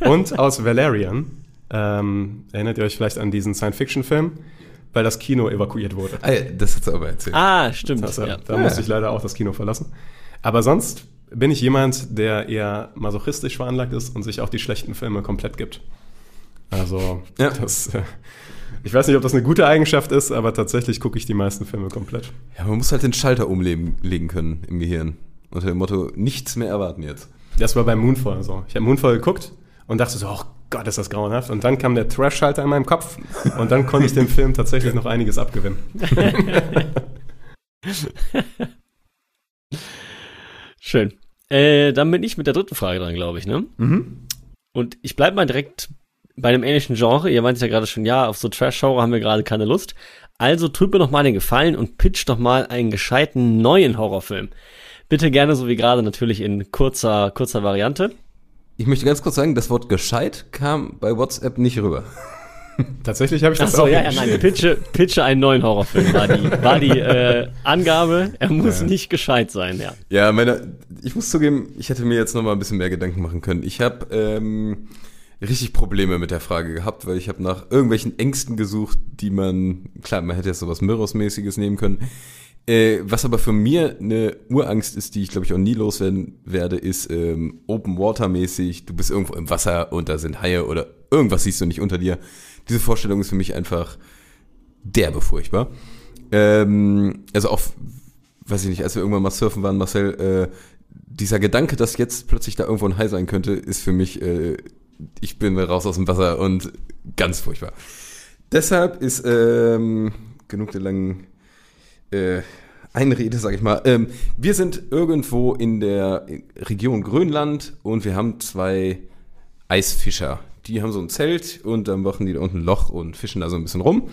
und aus Valerian. Ähm, erinnert ihr euch vielleicht an diesen Science-Fiction-Film? Weil das Kino evakuiert wurde. ah, ja, das hat sie aber erzählt. Ah, stimmt. Also, ja. Da musste ich leider auch das Kino verlassen. Aber sonst bin ich jemand, der eher masochistisch veranlagt ist und sich auch die schlechten Filme komplett gibt. Also, Ja. das, äh, ich weiß nicht, ob das eine gute Eigenschaft ist, aber tatsächlich gucke ich die meisten Filme komplett. Ja, man muss halt den Schalter umlegen legen können im Gehirn. Unter dem Motto, nichts mehr erwarten jetzt. Das war bei Moonfall so. Ich habe Moonfall geguckt und dachte so, oh Gott, ist das grauenhaft. Und dann kam der Trash-Schalter in meinem Kopf und dann konnte ich dem Film tatsächlich noch einiges abgewinnen. Schön. Äh, dann bin ich mit der dritten Frage dran, glaube ich, ne? Und ich bleibe mal direkt bei einem ähnlichen Genre. Ihr meint ja gerade schon, ja, auf so Trash-Genre haben wir gerade keine Lust. Also tut mir doch mal den Gefallen und pitch doch mal einen gescheiten neuen Horrorfilm. Bitte gerne, so wie gerade, natürlich in kurzer, kurzer Variante. Ich möchte ganz kurz sagen, das Wort gescheit kam bei WhatsApp nicht rüber. Tatsächlich habe ich das Achso, auch ja, ja, nein, pitche, pitche einen neuen Horrorfilm, war die, war die äh, Angabe. Er muss Ja. nicht gescheit sein, ja. Ja, meine, ich muss zugeben, ich hätte mir jetzt noch mal ein bisschen mehr Gedanken machen können. Ich habe ähm, richtig Probleme mit der Frage gehabt, weil ich habe nach irgendwelchen Ängsten gesucht, die man, klar, man hätte jetzt sowas Mirrors-mäßiges nehmen können. Äh, was aber für mir eine Urangst ist, die ich glaube ich auch nie loswerden werde, ist ähm, Open Water mäßig. Du bist irgendwo im Wasser und da sind Haie oder irgendwas siehst du nicht unter dir. Diese Vorstellung ist für mich einfach derbe furchtbar. Ähm, also auch, weiß ich nicht, als wir irgendwann mal surfen waren, Marcel, äh, dieser Gedanke, dass jetzt plötzlich da irgendwo ein Hai sein könnte, ist für mich, äh, ich bin raus aus dem Wasser und ganz furchtbar. Deshalb ist ähm, genug der langen äh, Einrede, sag ich mal. Ähm, wir sind irgendwo in der Region Grönland und wir haben zwei Eisfischer. Die haben so ein Zelt und dann machen die da unten ein Loch und fischen da so ein bisschen rum.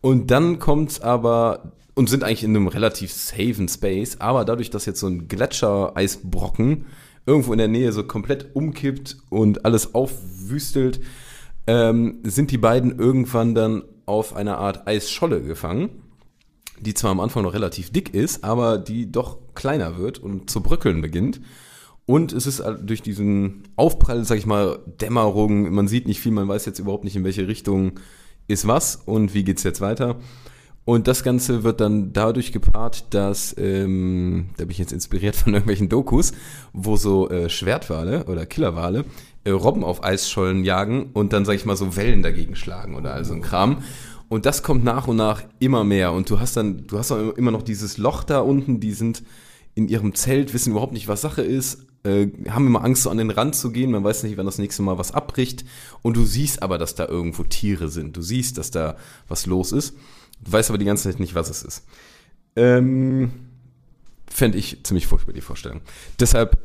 Und dann kommt's aber und sind eigentlich in einem relativ safen Space, aber dadurch, dass jetzt so ein Gletscher-Eisbrocken irgendwo in der Nähe so komplett umkippt und alles aufwüstelt, ähm, sind die beiden irgendwann dann auf einer Art Eisscholle gefangen, die zwar am Anfang noch relativ dick ist, aber die doch kleiner wird und zu bröckeln beginnt. Und es ist halt durch diesen Aufprall, sag ich mal, Dämmerung, man sieht nicht viel, man weiß jetzt überhaupt nicht, in welche Richtung ist was und wie geht's jetzt weiter. Und das Ganze wird dann dadurch gepaart, dass, ähm, da bin ich jetzt inspiriert von irgendwelchen Dokus, wo so äh, Schwertwale oder Killerwale äh, Robben auf Eisschollen jagen und dann, sag ich mal, so Wellen dagegen schlagen oder also ein Kram. Und das kommt nach und nach immer mehr. Und du hast dann, du hast auch immer noch dieses Loch da unten, die sind in ihrem Zelt, wissen überhaupt nicht, was Sache ist, äh, haben immer Angst, so an den Rand zu gehen, man weiß nicht, wann das nächste Mal was abbricht. Und du siehst aber, dass da irgendwo Tiere sind. Du siehst, dass da was los ist. Du weißt aber die ganze Zeit nicht, was es ist. Ähm, Fände ich ziemlich furchtbar, die Vorstellung. Deshalb,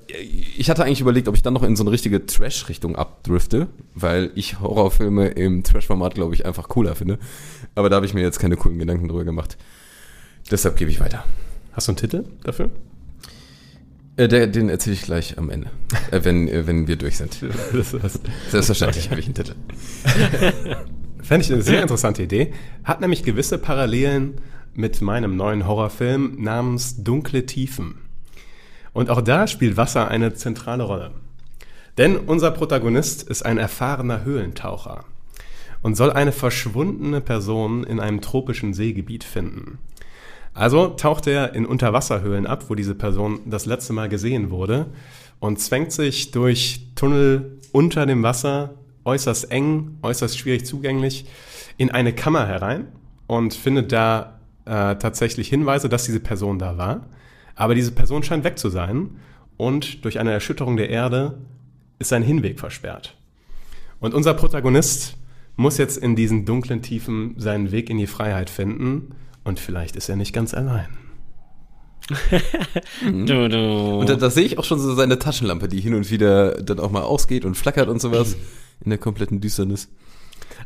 ich hatte eigentlich überlegt, ob ich dann noch in so eine richtige Trash-Richtung abdrifte, weil ich Horrorfilme im Trash-Format, glaube ich, einfach cooler finde. Aber da habe ich mir jetzt keine coolen Gedanken drüber gemacht. Deshalb gebe ich weiter. Hast du einen Titel dafür? Äh, der, den erzähle ich gleich am Ende, äh, wenn, äh, wenn wir durch sind. Das ist Selbstverständlich habe ich einen Titel. Fände ich eine sehr interessante Idee. Hat nämlich gewisse Parallelen mit meinem neuen Horrorfilm namens Dunkle Tiefen. Und auch da spielt Wasser eine zentrale Rolle. Denn unser Protagonist ist ein erfahrener Höhlentaucher und soll eine verschwundene Person in einem tropischen Seegebiet finden. Also taucht er in Unterwasserhöhlen ab, wo diese Person das letzte Mal gesehen wurde und zwängt sich durch Tunnel unter dem Wasser, äußerst eng, äußerst schwierig zugänglich, in eine Kammer herein und findet da äh, tatsächlich Hinweise, dass diese Person da war. Aber diese Person scheint weg zu sein und durch eine Erschütterung der Erde ist sein Hinweg versperrt. Und unser Protagonist muss jetzt in diesen dunklen Tiefen seinen Weg in die Freiheit finden und vielleicht ist er nicht ganz allein. Du, du. Und da, da sehe ich auch schon so seine Taschenlampe, die hin und wieder dann auch mal ausgeht und flackert und sowas in der kompletten Düsternis.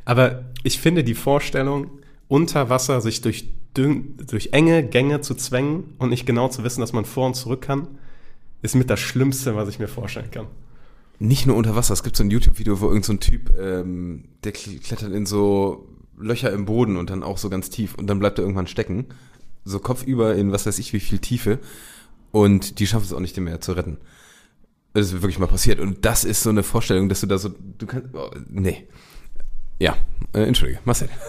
Aber ich finde die Vorstellung, unter Wasser sich durch, durch enge Gänge zu zwängen und nicht genau zu wissen, dass man vor und zurück kann, ist mit das Schlimmste, was ich mir vorstellen kann. Nicht nur unter Wasser, es gibt so ein YouTube-Video, wo irgendein so ein Typ, ähm, der kl- klettert in so Löcher im Boden und dann auch so ganz tief und dann bleibt er irgendwann stecken. So kopfüber in was weiß ich wie viel Tiefe und die schaffen es auch nicht mehr zu retten. Das ist wirklich mal passiert und das ist so eine Vorstellung, dass du da so, du kannst, oh, nee. Ja, äh, entschuldige, Marcel.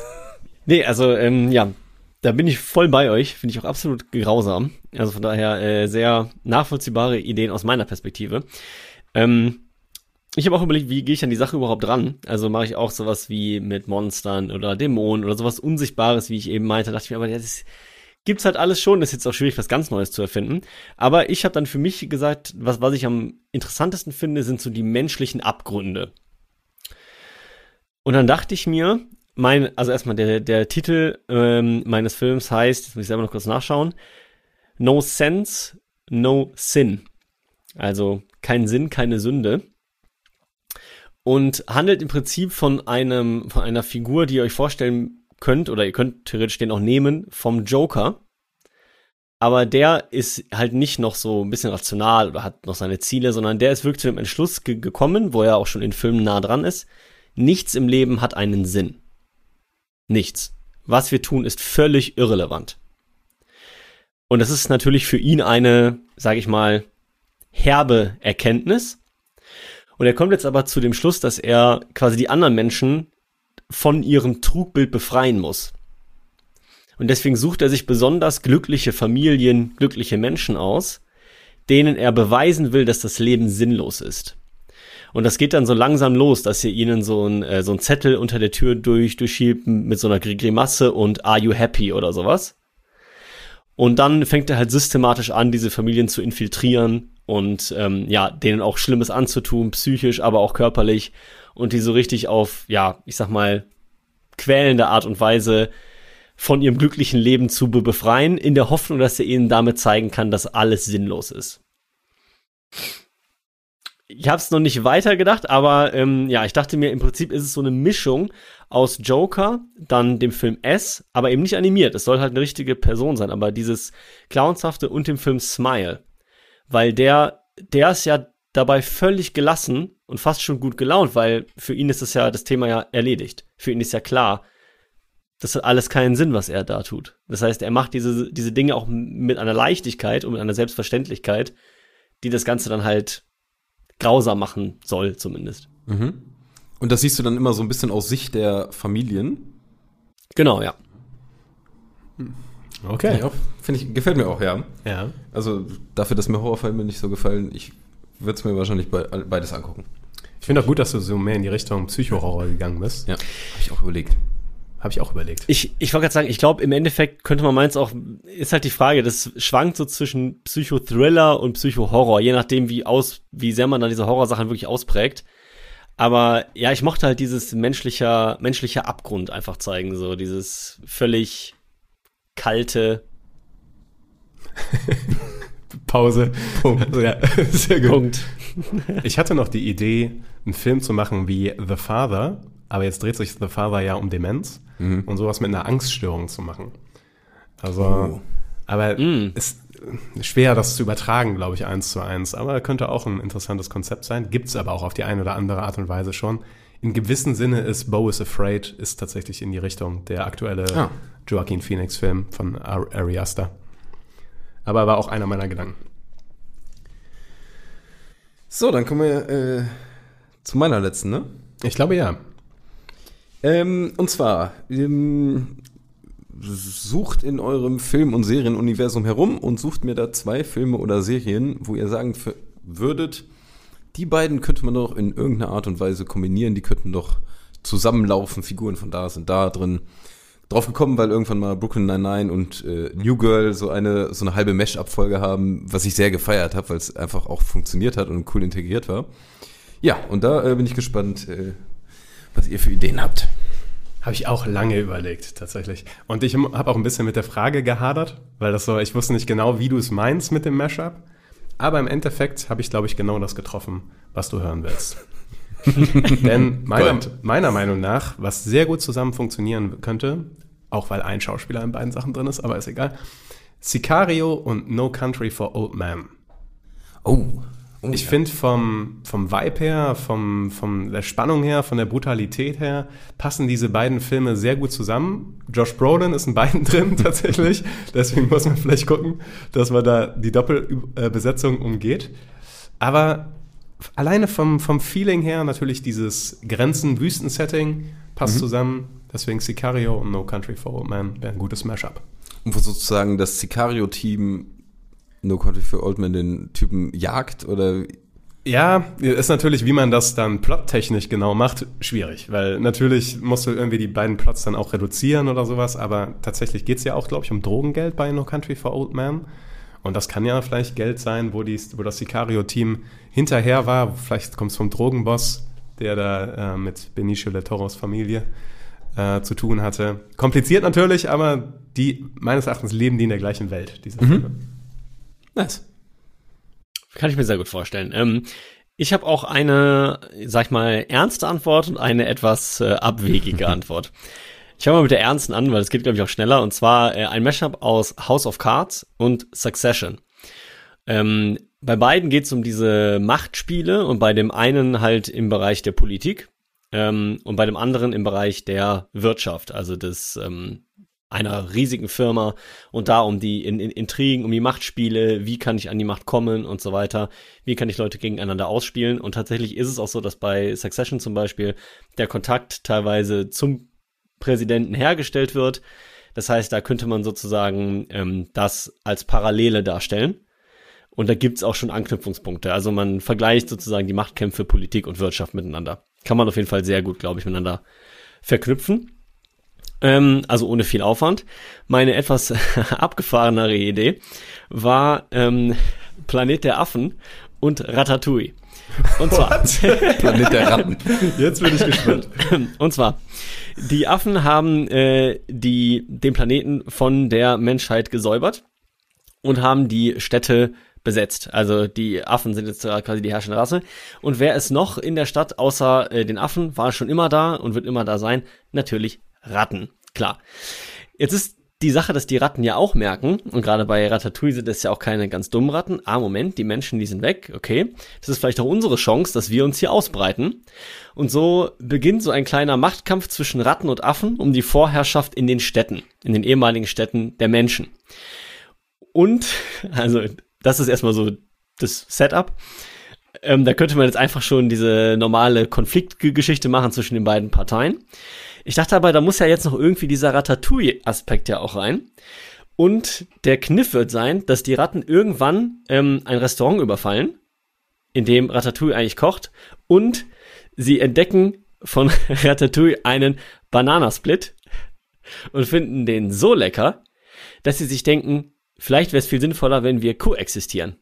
Nee, also ähm, ja, da bin ich voll bei euch. Finde ich auch absolut grausam. Also von daher äh, sehr nachvollziehbare Ideen aus meiner Perspektive. Ähm, ich habe auch überlegt, wie gehe ich an die Sache überhaupt ran? Also mache ich auch sowas wie mit Monstern oder Dämonen oder sowas Unsichtbares, wie ich eben meinte. Da dachte ich mir, aber das gibt's halt alles schon. Das ist jetzt auch schwierig, was ganz Neues zu erfinden. Aber ich habe dann für mich gesagt, was, was ich am interessantesten finde, sind so die menschlichen Abgründe. Und dann dachte ich mir, mein, also erstmal der, der Titel ähm, meines Films heißt, jetzt muss ich selber noch kurz nachschauen, No Sense, No Sin. Also kein Sinn, keine Sünde. Und handelt im Prinzip von einem, von einer Figur, die ihr euch vorstellen könnt, oder ihr könnt theoretisch den auch nehmen, vom Joker. Aber der ist halt nicht noch so ein bisschen rational oder hat noch seine Ziele, sondern der ist wirklich zu dem Entschluss ge gekommen, wo er auch schon in Filmen nah dran ist. Nichts im Leben hat einen Sinn. Nichts. Was wir tun, ist völlig irrelevant. Und das ist natürlich für ihn eine, sage ich mal, herbe Erkenntnis. Und er kommt jetzt aber zu dem Schluss, dass er quasi die anderen Menschen von ihrem Trugbild befreien muss. Und deswegen sucht er sich besonders glückliche Familien, glückliche Menschen aus, denen er beweisen will, dass das Leben sinnlos ist. Und das geht dann so langsam los, dass ihr ihnen so ein, äh, so ein Zettel unter der Tür durch, durchschiebt mit so einer Gri- Grimasse und Are you happy oder sowas. Und dann fängt er halt systematisch an, diese Familien zu infiltrieren und ähm, ja, denen auch Schlimmes anzutun, psychisch, aber auch körperlich und die so richtig auf, ja, ich sag mal, quälende Art und Weise von ihrem glücklichen Leben zu be befreien, in der Hoffnung, dass er ihnen damit zeigen kann, dass alles sinnlos ist. Ich habe es noch nicht weiter gedacht, aber ähm, ja, ich dachte mir, im Prinzip ist es so eine Mischung aus Joker, dann dem Film S, aber eben nicht animiert. Es soll halt eine richtige Person sein, aber dieses Clownshafte und dem Film Smile. Weil der, der ist ja dabei völlig gelassen und fast schon gut gelaunt, weil für ihn ist das ja das Thema ja erledigt. Für ihn ist ja klar, das hat alles keinen Sinn, was er da tut. Das heißt, er macht diese, diese Dinge auch mit einer Leichtigkeit und mit einer Selbstverständlichkeit, die das Ganze dann halt grausam machen soll, zumindest. Und das siehst du dann immer so ein bisschen aus Sicht der Familien. Genau, ja. Okay. Ja, finde ich, gefällt mir auch, ja. Ja. Also dafür, dass mir Horrorfilme nicht so gefallen, ich würde es mir wahrscheinlich be beides angucken. Ich finde auch gut, dass du so mehr in die Richtung Psychohorror gegangen bist. Ja, habe ich auch überlegt. Habe ich auch überlegt. Ich, ich wollte gerade sagen, ich glaube, im Endeffekt könnte man meins auch, ist halt die Frage, das schwankt so zwischen Psychothriller und Psychohorror, je nachdem, wie aus, wie sehr man dann diese Horrorsachen wirklich ausprägt. Aber ja, ich mochte halt dieses menschlicher, menschlicher Abgrund einfach zeigen, so dieses völlig kalte Pause. Punkt. Ja, sehr gut. Punkt. Ich hatte noch die Idee, einen Film zu machen wie The Father, aber jetzt dreht sich The Father ja um Demenz und sowas mit einer Angststörung zu machen. Also, Oh. aber Mm. ist schwer, das zu übertragen, glaube ich, eins zu eins. Aber könnte auch ein interessantes Konzept sein. Gibt es aber auch auf die eine oder andere Art und Weise schon. In gewissem Sinne ist Bo is Afraid ist tatsächlich in die Richtung der aktuelle Ah. Joaquin Phoenix-Film von Ar Ari Aster. Aber war auch einer meiner Gedanken. So, dann kommen wir äh, zu meiner letzten, ne? Ich glaube ja. Ähm, und zwar, ähm, sucht in eurem Film- und Serienuniversum herum und sucht mir da zwei Filme oder Serien, wo ihr sagen würdet, die beiden könnte man doch in irgendeiner Art und Weise kombinieren, die könnten doch zusammenlaufen, Figuren von da sind da drin. Drauf gekommen, weil irgendwann mal Brooklyn Nine-Nine und äh, New Girl so eine, so eine halbe Mesh-Abfolge haben, was ich sehr gefeiert habe, weil es einfach auch funktioniert hat und cool integriert war. Ja, und da äh, bin ich gespannt, äh, was ihr für Ideen habt. Habe ich auch lange überlegt, tatsächlich. Und ich habe auch ein bisschen mit der Frage gehadert, weil das so, ich wusste nicht genau, wie du es meinst mit dem Mashup. Aber im Endeffekt habe ich, glaube ich, genau das getroffen, was du hören willst. Denn meiner, meiner Meinung nach, was sehr gut zusammen funktionieren könnte, auch weil ein Schauspieler in beiden Sachen drin ist, aber ist egal, Sicario und No Country for Old Men. Oh. Oh Ich ja. finde vom, vom Vibe her, vom, von der Spannung her, von der Brutalität her, passen diese beiden Filme sehr gut zusammen. Josh Brolin ist in beiden drin tatsächlich. Deswegen muss man vielleicht gucken, dass man da die Doppelbesetzung umgeht. Aber alleine vom, vom Feeling her natürlich dieses Grenzen-Wüsten-Setting passt zusammen. Deswegen Sicario und No Country for Old Men wäre ein gutes Mashup. Und wo sozusagen das Sicario-Team No Country for Old Men den Typen jagt oder Ja, ist natürlich, wie man das dann plottechnisch genau macht, schwierig, weil natürlich musst du irgendwie die beiden Plots dann auch reduzieren oder sowas, aber tatsächlich geht's ja auch, glaube ich, um Drogengeld bei No Country for Old Men. Und das kann ja vielleicht Geld sein, wo, die, wo das Sicario-Team hinterher war. Vielleicht kommt es vom Drogenboss, der da äh, mit Benicio del Toros Familie äh, zu tun hatte. Kompliziert natürlich, aber die, meines Erachtens leben die in der gleichen Welt, diese Filme. Nice. Kann ich mir sehr gut vorstellen. Ähm, ich habe auch eine, sag ich mal, ernste Antwort und eine etwas äh, abwegige Antwort. Ich fange mal mit der ernsten an, weil es geht, glaube ich, auch schneller. Und zwar äh, ein Mashup aus House of Cards und Succession. Ähm, bei beiden geht es um diese Machtspiele und bei dem einen halt im Bereich der Politik ähm, und bei dem anderen im Bereich der Wirtschaft, also des ähm, einer riesigen Firma und da um die in, in, Intrigen, um die Machtspiele, wie kann ich an die Macht kommen und so weiter, wie kann ich Leute gegeneinander ausspielen und tatsächlich ist es auch so, dass bei Succession zum Beispiel der Kontakt teilweise zum Präsidenten hergestellt wird. Das heißt, da könnte man sozusagen ähm, das als Parallele darstellen. Und da gibt's auch schon Anknüpfungspunkte. Also man vergleicht sozusagen die Machtkämpfe Politik und Wirtschaft miteinander. Kann man auf jeden Fall sehr gut, glaube ich, miteinander verknüpfen. Ähm, also ohne viel Aufwand. Meine etwas abgefahrenere Idee war ähm, Planet der Affen und Ratatouille. Und zwar, Planet der Ratten. Jetzt bin ich gespannt. und zwar, die Affen haben äh, die, den Planeten von der Menschheit gesäubert und haben die Städte besetzt. Also die Affen sind jetzt quasi die herrschende Rasse. Und wer ist noch in der Stadt außer äh, den Affen, war schon immer da und wird immer da sein? Natürlich Ratten. Klar. Jetzt ist die Sache, dass die Ratten ja auch merken, und gerade bei Ratatouille sind es ja auch keine ganz dummen Ratten. Ah, Moment, die Menschen, die sind weg, okay. Das ist vielleicht auch unsere Chance, dass wir uns hier ausbreiten. Und so beginnt so ein kleiner Machtkampf zwischen Ratten und Affen um die Vorherrschaft in den Städten, in den ehemaligen Städten der Menschen. Und, also, das ist erstmal so das Setup. Ähm, da könnte man jetzt einfach schon diese normale Konfliktgeschichte machen zwischen den beiden Parteien. Ich dachte aber, da muss ja jetzt noch irgendwie dieser Ratatouille-Aspekt ja auch rein. Und der Kniff wird sein, dass die Ratten irgendwann ähm, ein Restaurant überfallen, in dem Ratatouille eigentlich kocht, und sie entdecken von Ratatouille einen Bananasplit, und finden den so lecker, dass sie sich denken, vielleicht wäre es viel sinnvoller, wenn wir koexistieren.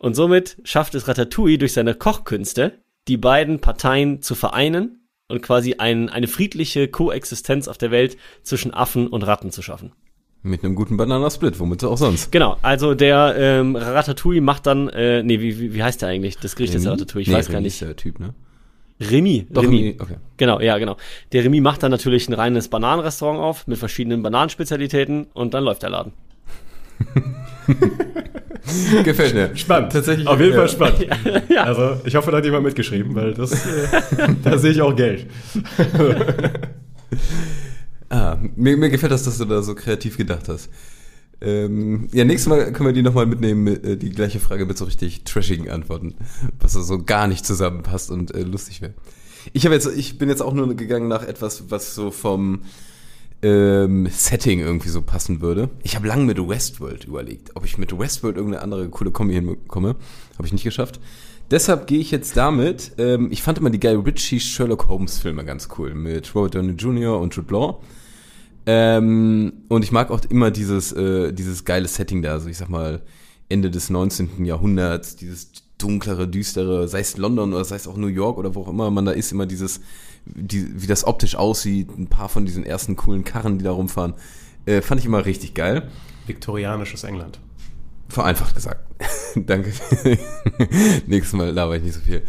Und somit schafft es Ratatouille durch seine Kochkünste, die beiden Parteien zu vereinen und quasi ein, eine friedliche Koexistenz auf der Welt zwischen Affen und Ratten zu schaffen. Mit einem guten Bananasplit, womit auch sonst. Genau, also der ähm, Ratatouille macht dann, äh, nee, wie, wie, wie heißt der eigentlich? Das Gericht ist Remy? Ratatouille, ich Nee, weiß gar Remy nicht. ist der Typ, ne? Remy, Doch. Remy, okay. Genau, ja, genau. Der Remy macht dann natürlich ein reines Bananenrestaurant auf mit verschiedenen Bananenspezialitäten und dann läuft der Laden. Gefällt mir. Spannend. Tatsächlich. Auf jeden ja. Fall spannend. Also, ich hoffe, da hat jemand mitgeschrieben, weil das, äh, da sehe ich auch Geld. Ah, mir, mir gefällt das, dass du da so kreativ gedacht hast. Ähm, ja, nächstes Mal können wir die nochmal mitnehmen, äh, die gleiche Frage mit so richtig trashigen Antworten, was so gar nicht zusammenpasst und äh, lustig wäre. Ich habe jetzt, ich bin jetzt auch nur gegangen nach etwas, was so vom ähm, Setting irgendwie so passen würde. Ich habe lange mit Westworld überlegt, ob ich mit Westworld irgendeine andere coole Kombi hinbekomme. Habe ich nicht geschafft. Deshalb gehe ich jetzt damit. Ähm, ich fand immer die Guy Ritchie Sherlock Holmes Filme ganz cool mit Robert Downey Jr. und Jude Law. Ähm, und ich mag auch immer dieses, äh, dieses geile Setting da, also ich sag mal Ende des 19. Jahrhunderts, dieses dunklere, düstere, sei es London oder sei es auch New York oder wo auch immer man da ist, immer dieses, die, wie das optisch aussieht, ein paar von diesen ersten coolen Karren, die da rumfahren, äh, fand ich immer richtig geil. Viktorianisches England. Vereinfacht gesagt. Danke. Nächstes Mal laber ich nicht so viel.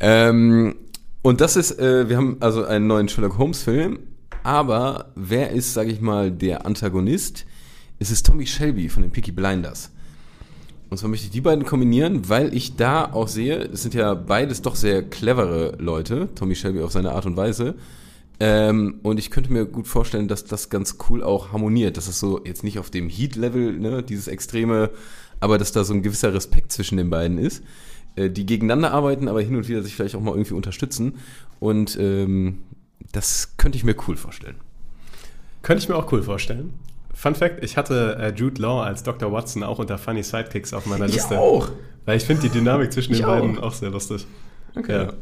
Ähm, und das ist, äh, wir haben also einen neuen Sherlock Holmes Film, aber wer ist, sage ich mal, der Antagonist? Es ist Tommy Shelby von den Peaky Blinders. Und zwar möchte ich die beiden kombinieren, weil ich da auch sehe, es sind ja beides doch sehr clevere Leute, Tommy Shelby auf seine Art und Weise. Ähm, und ich könnte mir gut vorstellen, dass das ganz cool auch harmoniert. Das ist so jetzt nicht auf dem Heat-Level, ne, dieses extreme, aber dass da so ein gewisser Respekt zwischen den beiden ist, äh, die gegeneinander arbeiten, aber hin und wieder sich vielleicht auch mal irgendwie unterstützen. Und ähm, das könnte ich mir cool vorstellen. Könnte ich mir auch cool vorstellen. Fun Fact, ich hatte äh, Jude Law als Dr. Watson auch unter Funny Sidekicks auf meiner Liste. Weil ich finde die Dynamik zwischen den Ich beiden auch. auch sehr lustig. Okay. Ja.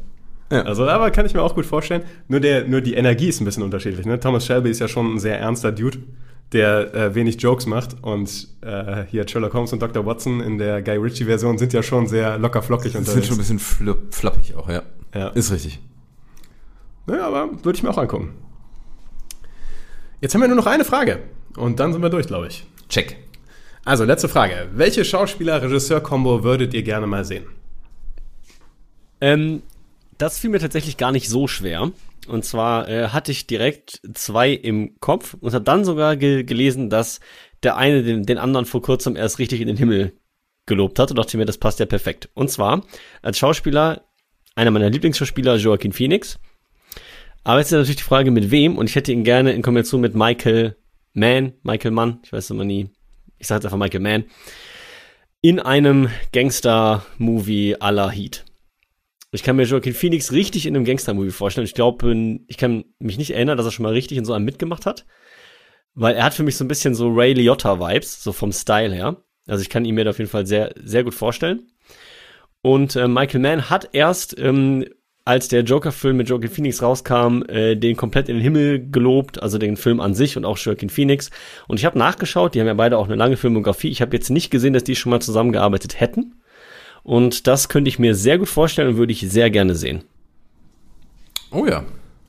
Ja. Also, aber kann ich mir auch gut vorstellen. Nur, der, nur die Energie ist ein bisschen unterschiedlich. Ne? Thomas Shelby ist ja schon ein sehr ernster Dude, der äh, wenig Jokes macht. Und äh, hier Sherlock Holmes und Dr. Watson in der Guy Ritchie-Version sind ja schon sehr locker flockig Das sind unterwegs. schon ein bisschen flupp, flappig auch, ja. Ja. Ist richtig. Naja, aber würde ich mir auch angucken. Jetzt haben wir nur noch eine Frage. Und dann sind wir durch, glaube ich. Check. Also, letzte Frage. Welche Schauspieler-Regisseur-Kombo würdet ihr gerne mal sehen? Ähm, das fiel mir tatsächlich gar nicht so schwer. Und zwar äh, hatte ich direkt zwei im Kopf und habe dann sogar ge gelesen, dass der eine den, den anderen vor kurzem erst richtig in den Himmel gelobt hat und dachte mir, das passt ja perfekt. Und zwar als Schauspieler, einer meiner Lieblingsschauspieler, Joaquin Phoenix. Aber jetzt ist natürlich die Frage, mit wem? Und ich hätte ihn gerne in Kombination mit Michael Mann, Michael Mann, ich weiß immer nie, ich sage jetzt einfach Michael Mann, in einem Gangster-Movie à la Heat. Ich kann mir Joaquin Phoenix richtig in einem Gangster-Movie vorstellen. Ich glaube, ich kann mich nicht erinnern, dass er schon mal richtig in so einem mitgemacht hat. Weil er hat für mich so ein bisschen so Ray Liotta-Vibes, so vom Style her. Also ich kann ihn mir da auf jeden Fall sehr, sehr gut vorstellen. Und äh, Michael Mann hat erst, ähm, als der Joker-Film mit Joaquin Phoenix rauskam, äh, den komplett in den Himmel gelobt, also den Film an sich und auch Joaquin Phoenix. Und ich habe nachgeschaut, die haben ja beide auch eine lange Filmografie. Ich habe jetzt nicht gesehen, dass die schon mal zusammengearbeitet hätten. Und das könnte ich mir sehr gut vorstellen und würde ich sehr gerne sehen. Oh ja.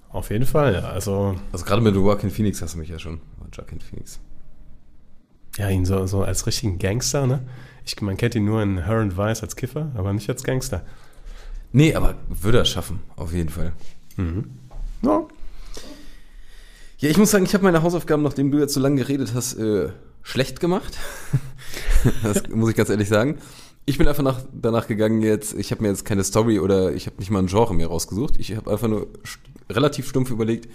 Auf jeden Fall, ja. Also, Also gerade mit Joaquin Phoenix hast du mich ja schon. Joaquin Phoenix. ja, ihn so, so als richtigen Gangster, ne? Ich, man kennt ihn nur in Her and Vice als Kiffer, aber nicht als Gangster. Nee, aber würde er schaffen, auf jeden Fall. Ja. Ja, ich muss sagen, ich habe meine Hausaufgaben, nachdem du jetzt so lange geredet hast, äh, schlecht gemacht. das muss ich ganz ehrlich sagen. Ich bin einfach nach, danach gegangen jetzt, ich habe mir jetzt keine Story oder ich habe nicht mal ein Genre mehr rausgesucht. Ich habe einfach nur st relativ stumpf überlegt,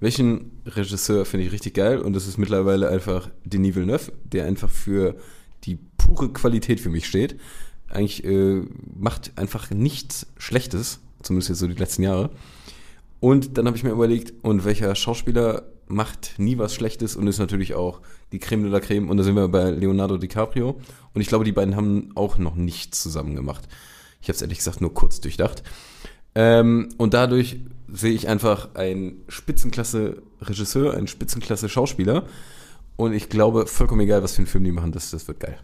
welchen Regisseur finde ich richtig geil und das ist mittlerweile einfach Denis Villeneuve, der einfach für die pure Qualität für mich steht. Eigentlich äh, macht einfach nichts Schlechtes, zumindest jetzt so die letzten Jahre. Und dann habe ich mir überlegt, und welcher Schauspieler macht nie was Schlechtes und ist natürlich auch die Creme de la Creme. Und da sind wir bei Leonardo DiCaprio. Und ich glaube, die beiden haben auch noch nichts zusammen gemacht. Ich habe es ehrlich gesagt nur kurz durchdacht. Ähm, und dadurch sehe ich einfach einen Spitzenklasse-Regisseur, einen Spitzenklasse-Schauspieler. Und ich glaube, vollkommen egal, was für einen Film die machen, das, das wird geil.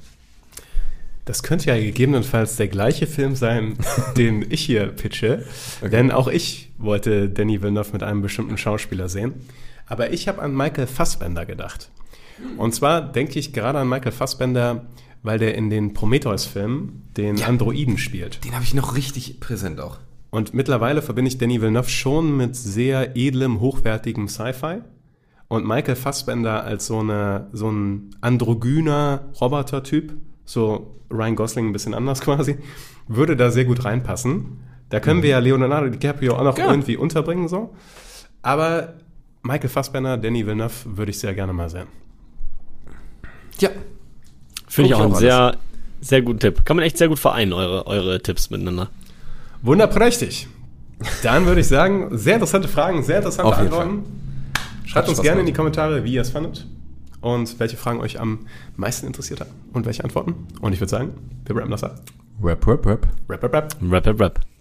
Das könnte ja gegebenenfalls der gleiche Film sein, den ich hier pitche. Denn auch ich wollte Danny Villeneuve mit einem bestimmten Schauspieler sehen. Aber ich habe an Michael Fassbender gedacht. Und zwar denke ich gerade an Michael Fassbender, weil der in den Prometheus-Filmen den Ja. Androiden spielt. Den habe ich noch richtig präsent auch. Und mittlerweile verbinde ich Danny Villeneuve schon mit sehr edlem, hochwertigem Sci-Fi. Und Michael Fassbender als so, eine, so ein androgyner Roboter-Typ, so Ryan Gosling ein bisschen anders quasi, würde da sehr gut reinpassen. Da können wir ja Leonardo DiCaprio auch noch Ja. irgendwie unterbringen, so. Aber Michael Fassbender, Danny Villeneuve würde ich sehr gerne mal sehen. Ja. Finde ich auch einen sehr, sehr guten Tipp. Kann man echt sehr gut vereinen, eure, eure Tipps miteinander. Wunderprächtig. Dann würde ich sagen, sehr interessante Fragen, sehr interessante Antworten. Schreibt uns gerne in die. Kommentare, wie ihr es fandet und welche Fragen euch am meisten interessiert haben und welche Antworten. Und ich würde sagen, wir rappen das ab. Rap, rap, rap. Rap, rap, rap. Rap, rap, rap.